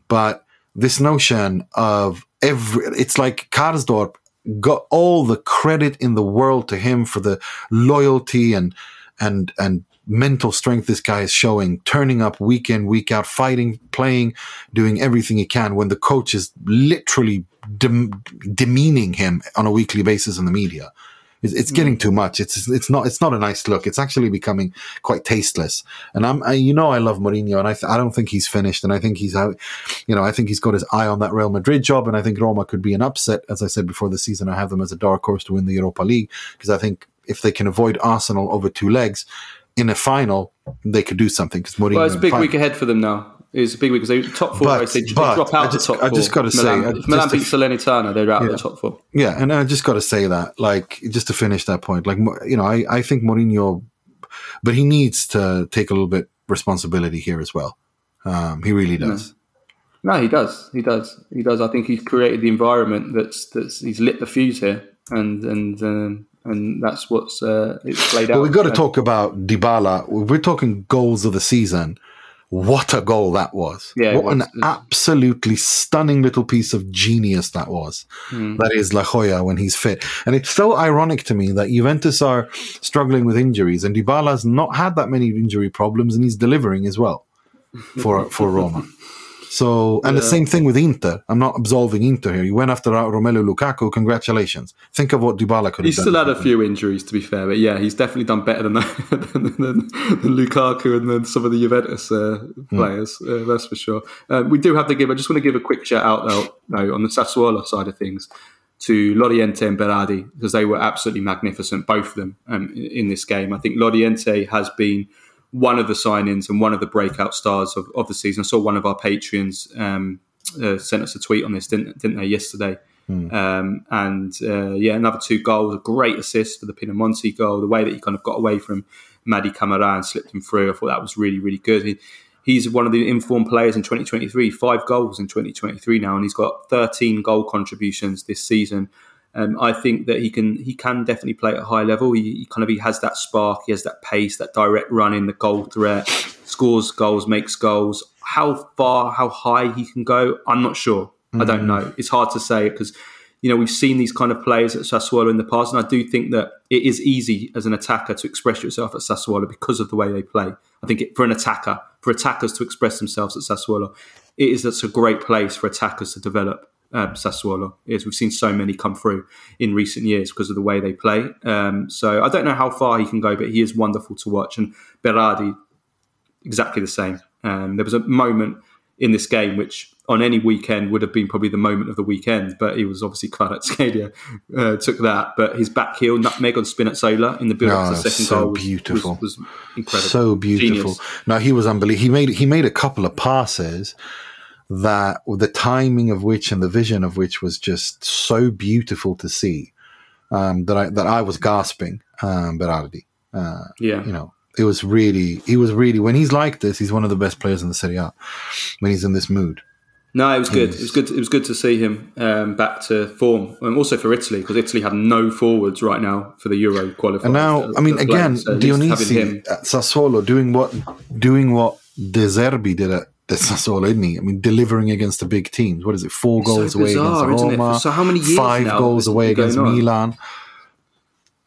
but this notion of every, it's like Karsdorp got all the credit in the world to him for the loyalty and and and mental strength this guy is showing, turning up week in, week out, fighting, playing, doing everything he can when the coach is literally dem- demeaning him on a weekly basis in the media. It's, it's mm. getting too much. It's it's not it's not a nice look. It's actually becoming quite tasteless. And I'm I, you know I love Mourinho, and I th- I don't think he's finished. And I think he's out. You know I think he's got his eye on that Real Madrid job, and I think Roma could be an upset. As I said before the season, I have them as a dark horse to win the Europa League because I think if they can avoid Arsenal over two legs in a final, they could do something. Because Mourinho. Well, it's a big week ahead for them now. It's a big week because they top four. But, they, but drop out I just, the top four. I just got to say, if Milan beat Salernitana, they're out yeah. of the top four. Yeah, and I just got to say that, like, just to finish that point, like, you know, I, I think Mourinho, but he needs to take a little bit responsibility here as well. Um, he really does. No. no, he does. He does. He does. I think he's created the environment that's that's he's lit the fuse here, and and um, and that's what's uh, it's played out. But we've got to talk about Dybala. We're talking goals of the season what a goal that was. Yeah, what was, an absolutely stunning little piece of genius that was. Mm. That is La Joya when he's fit. And it's so ironic to me that Juventus are struggling with injuries and Dybala's not had that many injury problems and he's delivering as well for for Roma. So, and yeah. the same thing with Inter. I'm not absolving Inter here. You went after Romelu Lukaku. Congratulations. Think of what Dybala could have he's done. still had a few injuries, to be fair, but yeah, he's definitely done better than, than, than, than Lukaku and then some of the Juventus uh, hmm. players. Mm. Uh, that's for sure. Uh, we do have to give. I just want to give a quick shout out though, on the Sassuolo side of things to Laurienté and Berardi because they were absolutely magnificent, both of them, um, in this game. I think Laurienté has been one of the signings and one of the breakout stars of, of the season. I saw one of our Patreons um, uh, sent us a tweet on this, didn't, didn't they, yesterday? Mm. Um, and uh, yeah, another two goals, a great assist for the Pinamonti goal. The way that he kind of got away from Mady Camara and slipped him through, I thought that was really, really good. He, he's one of the informed players in 2023, five goals in 2023 now, and he's got 13 goal contributions this season. Um, I think that he can he can definitely play at a high level. He, he, kind of he has that spark, he has that pace, that direct running, the goal threat, scores goals, makes goals. How far, how high he can go, I'm not sure. Mm-hmm. I don't mm. know. It's hard to say because you know we've seen these kind of players at Sassuolo in the past, and I do think that it is easy as an attacker to express yourself at Sassuolo because of the way they play. I think it, for an attacker, for attackers to express themselves at Sassuolo, it is that's a great place for attackers to develop um, Sassuolo is. We've seen so many come through in recent years because of the way they play. Um, so I don't know how far he can go, but he is wonderful to watch. And Berardi, exactly the same. Um, there was a moment in this game which on any weekend would have been probably the moment of the weekend, but he was obviously Kvaratskhelia uh, took that. But his back heel nutmeg on Spinazzola in the build up to the second so goal was, beautiful. Was, was, incredible, so beautiful. Genius. No, he was unbelievable. He made he made a couple of passes that the timing of which and the vision of which was just so beautiful to see um, that I that I was gasping. Um, Berardi, uh, yeah, you know, it was really he was really when he's like this, he's one of the best players in the Serie A when he's in this mood. No, it was good. It was good. It was good to see him um, back to form, and also for Italy because Italy have no forwards right now for the Euro qualifiers. And now, I mean, again, so Dionisi at Sassuolo doing what doing what De Zerbi did at that's all, isn't he? I mean, delivering against the big teams. What is it? Four it's goals so away bizarre, against Roma. So how many years Five now goals away against Milan.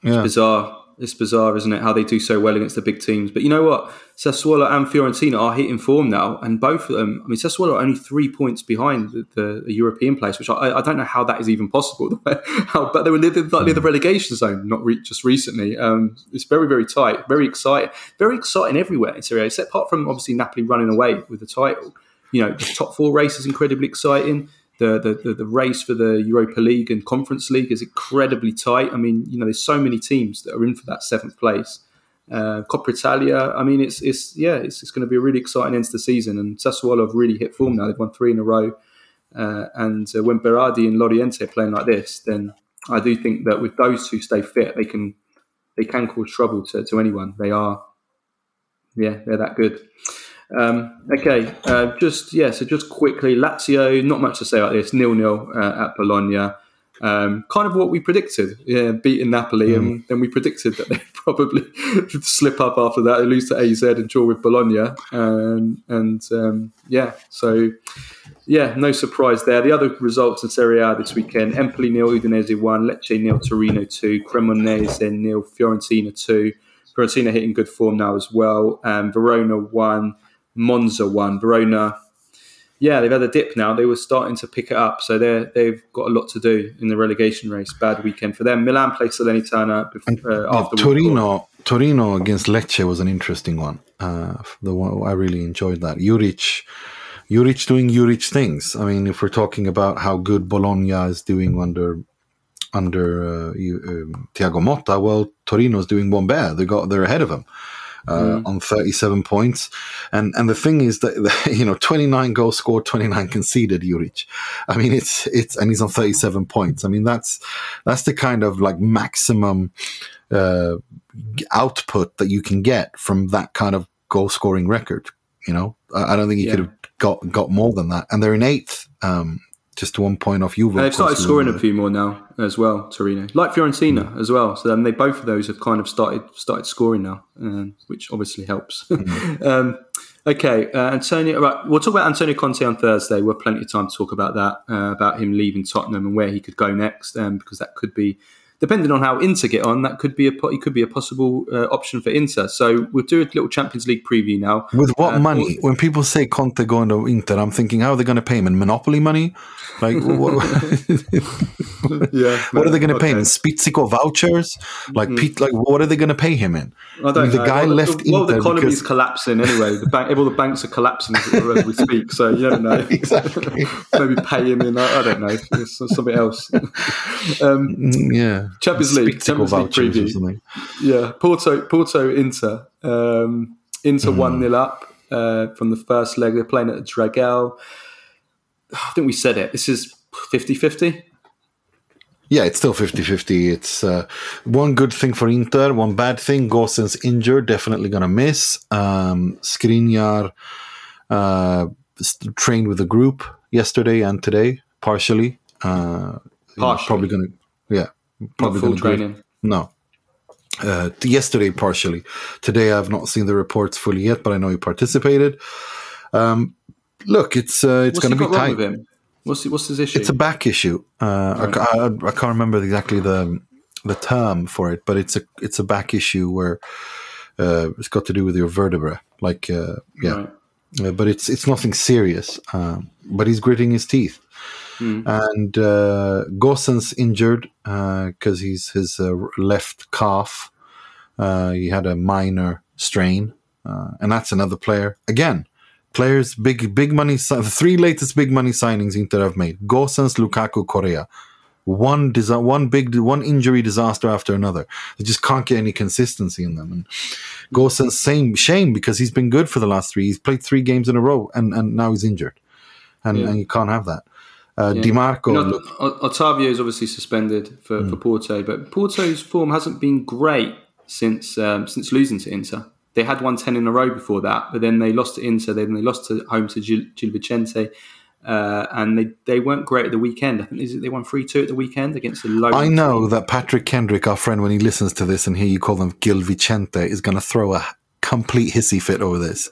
Yeah. It's bizarre it's bizarre, isn't it, how they do so well against the big teams. But you know what? Sassuolo and Fiorentina are hitting form now, and both of them. I mean, Sassuolo are only three points behind the, the, European place, which I, I, don't know how that is even possible. how, but they were near the, near the relegation zone, not re- just recently. Um, it's very, very tight, very exciting, very exciting everywhere in Serie A, except apart from obviously Napoli running away with the title. You know, the top four race is incredibly exciting the, the, the, race for the Europa League and Conference League is incredibly tight. I mean, you know, there's so many teams that are in for that seventh place. Uh, Coppa Italia, I mean, it's it's yeah, it's, it's going to be a really exciting end to the season. And Sassuolo have really hit form now; they've won three in a row. Uh, and uh, when Berardi and Laurienté are playing like this, then I do think that with those two stay fit, they can they can cause trouble to, to anyone. They are, yeah, they're that good. Um, okay, uh, just yeah. So just quickly, Lazio. Not much to say about this. Nil nil uh, at Bologna. Um, kind of what we predicted. Yeah, beating Napoli, mm. and then we predicted that they'd probably slip up after that. They lose to AZ and draw with Bologna, um, and um, yeah. So yeah, no surprise there. The other results in Serie A this weekend: Empoli nil, Udinese one, Lecce nil, Torino two, Cremonese nil, Fiorentina two. Fiorentina hitting good form now as well. Um, Verona one. Monza won. Verona, yeah, they've had a dip now. They were starting to pick it up, so they they've got a lot to do in the relegation race. Bad weekend for them. Milan played Salernitana before, uh, after Torino. Torino against Lecce was an interesting one. Uh, the one I really enjoyed that. Juric, Juric doing Juric things. I mean, if we're talking about how good Bologna is doing under under uh, um, Thiago Motta, well, Torino's doing one better. They got they're ahead of him uh, mm. on 37 points. And and the thing is that you know 29 goals scored, 29 conceded. Juric. I mean, it's it's and he's on 37 points. I mean, that's that's the kind of like maximum uh, output that you can get from that kind of goal scoring record. You know, I, I don't think he yeah. could have got got more than that. And they're in eighth. Um, just one point off Juve. They've started scoring a few more now as well, Torino, like Fiorentina mm. as well. So then they both of those have kind of started started scoring now, um, which obviously helps. Mm. um, okay, uh, Antonio. Right, we'll talk about Antonio Conte on Thursday. We'll have plenty of time to talk about that, uh, about him leaving Tottenham and where he could go next, um, because that could be depending on how Inter get on, that could be a it could be a possible uh, option for Inter. So we'll do a little Champions League preview now. With what uh, money? When people say Conte going to Inter, I'm thinking, how are they going to pay him in monopoly money? Like, what, yeah, what are they going to okay. pay him in Spizzico vouchers? Like, mm. Pete, like what are they going to pay him in? I don't I mean, The guy well, left. The, well, the economy is collapsing anyway. The bank, all the banks are collapsing as we speak. So you don't know. exactly. Maybe pay him in. I, I don't know. It's something else. Um, mm, yeah. Champions League. Champions League preview. Yeah. Porto. Porto. Inter. Um, Inter mm. one 0 up uh, from the first leg. They're playing at Dragao. I think we said it. This is 50 50. Yeah, it's still 50 50. It's uh, one good thing for Inter, one bad thing. Gosens injured, definitely going to miss. Um, Skriniar uh, trained with the group yesterday and today, partially. Uh, partially. Probably going to. Probably full training. no. Uh, yesterday, partially. Today, I've not seen the reports fully yet, but I know he participated. Um, look, it's uh, it's going to be tight. What's what's his issue? It's a back issue. Uh, right. I, I, I, can't remember exactly the the term for it, but it's a it's a back issue where uh, it's got to do with your vertebra. Like uh, yeah, right. Uh, but it's it's nothing serious. Um, but he's gritting his teeth. Mm. And uh, Gosens injured because uh, he's his left calf. he had a minor strain, and that's another player again Players, big big money. The three latest big money signings Inter have made: Gosens, Lukaku, Correa. One disa- one big one injury disaster after another. They just can't get any consistency in them. And Gosens, same shame because he's been good for the last three. He's played three games in a row, and, and now he's injured, and, yeah. and you can't have that. Uh, yeah. Dimarco. You know, Otavio is obviously suspended for, mm. for Porto, but Porto's form hasn't been great since um, since losing to Inter. They had won 10 in a row before that, but then they lost to Inter, then they lost to home to Gil, Gil Vicente. Uh, and they, they weren't great at the weekend. I think they won 3 2 at the weekend against the low. I know team. that Patrick Kendrick, our friend, when he listens to this and hear you call them Gil Vicente, is going to throw a complete hissy fit over this.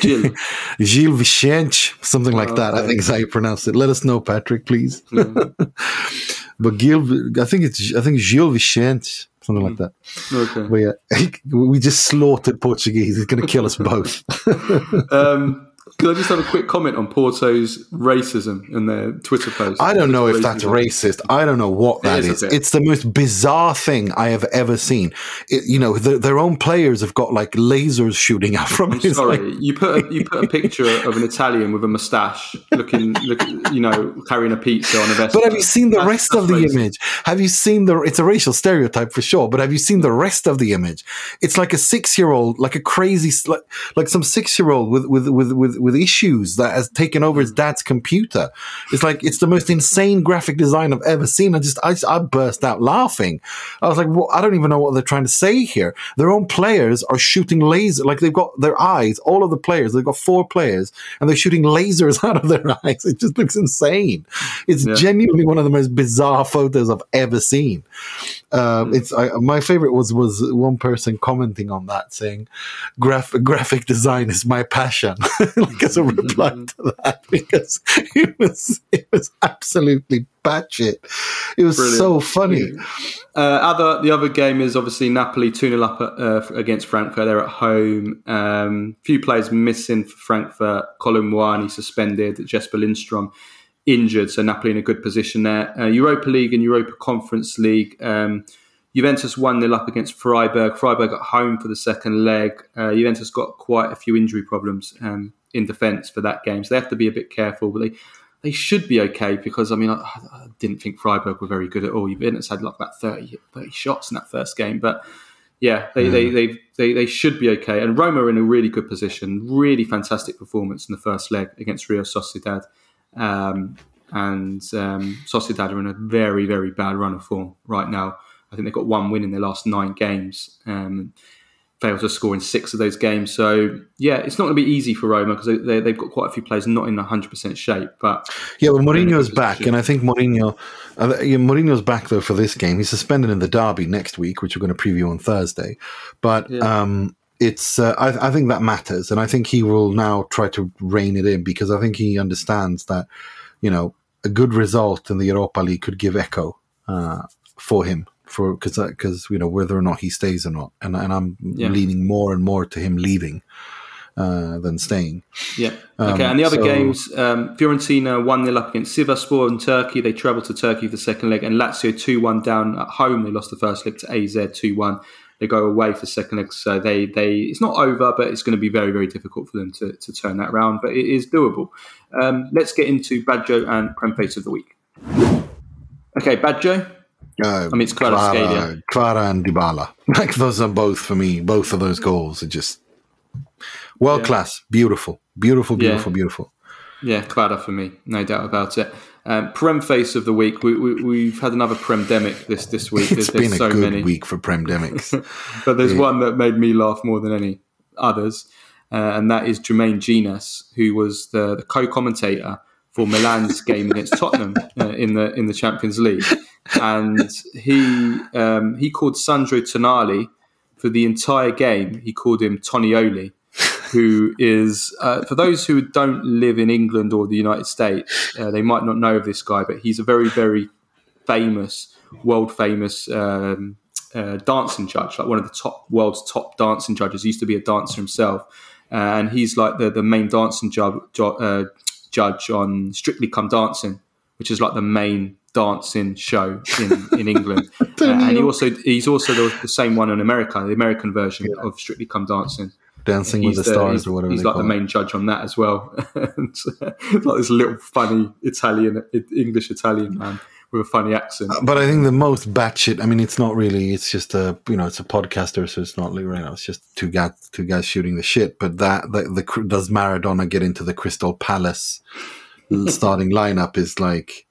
Gil. Gil Vicente, something like oh, that, okay. I think is how you pronounce it. Let us know, Patrick, please. but Gil, I think it's I think Gil Vicente something like that. Okay. But yeah, we just slaughtered Portuguese. He's going to kill us both. um, Could I just have a quick comment on Porto's racism in their Twitter post? I don't know if that's racist. I don't know what that is. is. It's the most bizarre thing I have ever seen. It, you know, the, their own players have got like lasers shooting out from. I'm sorry, like... you put a, you put a picture of an Italian with a moustache, looking, look, you know, carrying a pizza on a vest. But have you seen the that's, rest of the racist. image? Have you seen the? It's a racial stereotype for sure. But have you seen the rest of the image? It's like a six year old, like a crazy, like, like some six year old with with with with with issues that has taken over his dad's computer. It's like it's the most insane graphic design I've ever seen. I just I, I burst out laughing. I was like, well, I don't even know what they're trying to say here. Their own players are shooting lasers, like they've got their eyes. All of the players, they've got four players, and they're shooting lasers out of their eyes. It just looks insane. It's yeah. genuinely one of the most bizarre photos I've ever seen. Um, it's I, my favorite was was one person commenting on that saying, "Graph, graphic design is my passion." like as a reply to that, because it was it was absolutely batshit. It was Brilliant. so funny. Uh, other the other game is obviously Napoli two 0 up uh, against Frankfurt. They're at home. Um, few players missing for Frankfurt. Kolo Muani suspended. Jesper Lindstrom injured, so Napoli in a good position there. Uh, Europa League and Europa Conference League. Um, Juventus 1 0 up against Freiburg. Freiburg at home for the second leg. Uh, Juventus got quite a few injury problems um, in defence for that game, so they have to be a bit careful. But they, they should be okay because, I mean, I, I didn't think Freiburg were very good at all. Juventus had like about 30, 30 shots in that first game. But yeah, they, mm. they, they, they, they should be okay. And Roma are in a really good position. Really fantastic performance in the first leg against Real Sociedad. Um, and um, Sociedad are in a very, very bad run of form right now. I think they've got one win in their last nine games. Um, failed to score in six of those games. So yeah, it's not going to be easy for Roma because they, they, have got quite a few players not in 100% shape. But yeah, well, Mourinho's back, and I think Mourinho, uh, yeah, Mourinho's back though for this game. He's suspended in the derby next week, which we're going to preview on Thursday. But yeah. um, it's uh, I, I, think that matters, and I think he will now try to rein it in because I think he understands that you know a good result in the Europa League could give echo uh, for him for because because you know whether or not he stays or not, and and I'm yeah. leaning more and more to him leaving. Uh, than staying. Yeah. Okay. Um, and the other so, games, um, Fiorentina 1 0 up against Sivasspor in Turkey. They travelled to Turkey for the second leg, and Lazio 2 1 down at home. They lost the first leg to AZ 2 1 they go away for second leg. So they they it's not over, but it's going to be very very difficult for them to, to turn that around. But it is doable. Um, let's get into Baggio and Prem Face of the week. Okay, Baggio. Uh, I mean, it's Kvaratskhelia. Kvara and Dybala. Like those are both for me. Both of those goals are just world yeah. class, beautiful, beautiful, beautiful, yeah. beautiful. Yeah, Kvara for me, no doubt about it. Um, Prem face of the week. We, have had another Premdemic this this week. There's, it's been a so good many. week for Premdemics, but there's yeah. one that made me laugh more than any others, uh, and that is Jermaine Jenas, who was the, the co-commentator for Milan's game against Tottenham uh, in the in the Champions League, and he um, he called Sandro Tonali for the entire game. He called him Tonioli who is, uh, for those who don't live in England or the United States, uh, they might not know of this guy, but he's a very, very famous, world famous um, uh, dancing judge, like one of the top world's top dancing judges. He used to be a dancer himself, uh, and he's like the, the main dancing ju- ju- uh, judge on Strictly Come Dancing, which is like the main dancing show in, in England. Uh, and he also he's also the, the, same one in America, the American version yeah. of Strictly Come Dancing. Dancing with the, the Stars or whatever. He's like the main judge on that as well. it's like this little funny Italian, English Italian man with a funny accent. But I think the most batshit. I mean, it's not really. It's just a you know, it's a podcaster, so it's not like you know, it's just two guys, two guys shooting the shit. But that the, the does Maradona get into the Crystal Palace starting lineup is like.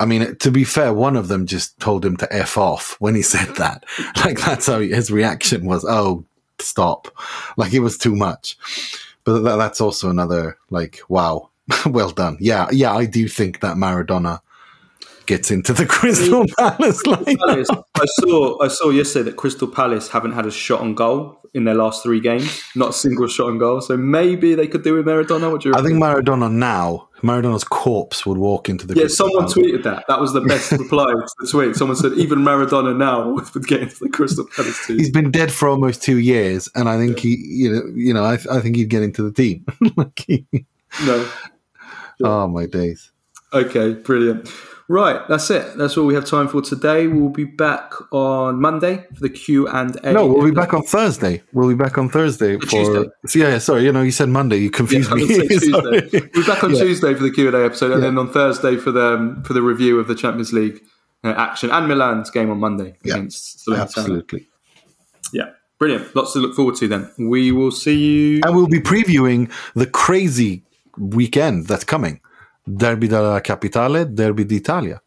I mean, to be fair, one of them just told him to f off when he said that. Like that's how his reaction was. Oh stop. Like it was too much. But that, that's also another like, wow, well done. Yeah, yeah, I do think that Maradona gets into the Crystal Palace. I saw I saw yesterday that Crystal Palace haven't had a shot on goal in their last three games, not a single shot on goal. So maybe they could do with Maradona. What do you I think Maradona now, Maradona's corpse would walk into the. Yeah, Crystal someone Palace. tweeted that. That was the best reply to the tweet. Someone said, even Maradona now would get into the Crystal Palace team. He's been dead for almost two years, and I think he, you know, you know, I, I think he'd get into the team. Like he- No. oh my days! Okay, brilliant. Right, that's it. That's all we have time for today. We'll be back on Monday for the Q and A. No, we'll be back on Thursday. We'll be back on Thursday for. Tuesday. Yeah, yeah, sorry. You know, you said Monday. You confused I me. Tuesday. We'll be back on Yeah. Tuesday for the Q and A episode, and then on Thursday for the um, for the review of the Champions League uh, action and Milan's game on Monday Yeah, against Salernitana. Absolutely. Yeah, brilliant. Lots to look forward to. Then we will see you. And we'll be previewing the crazy weekend that's coming. Derby della Capitale, Derby d'Italia.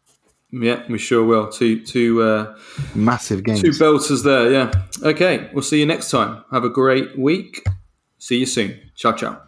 Yeah, we sure will. Two two uh, Massive games. two belters there. Yeah. Okay, we'll see you next time. Have a great week. See you soon. Ciao ciao.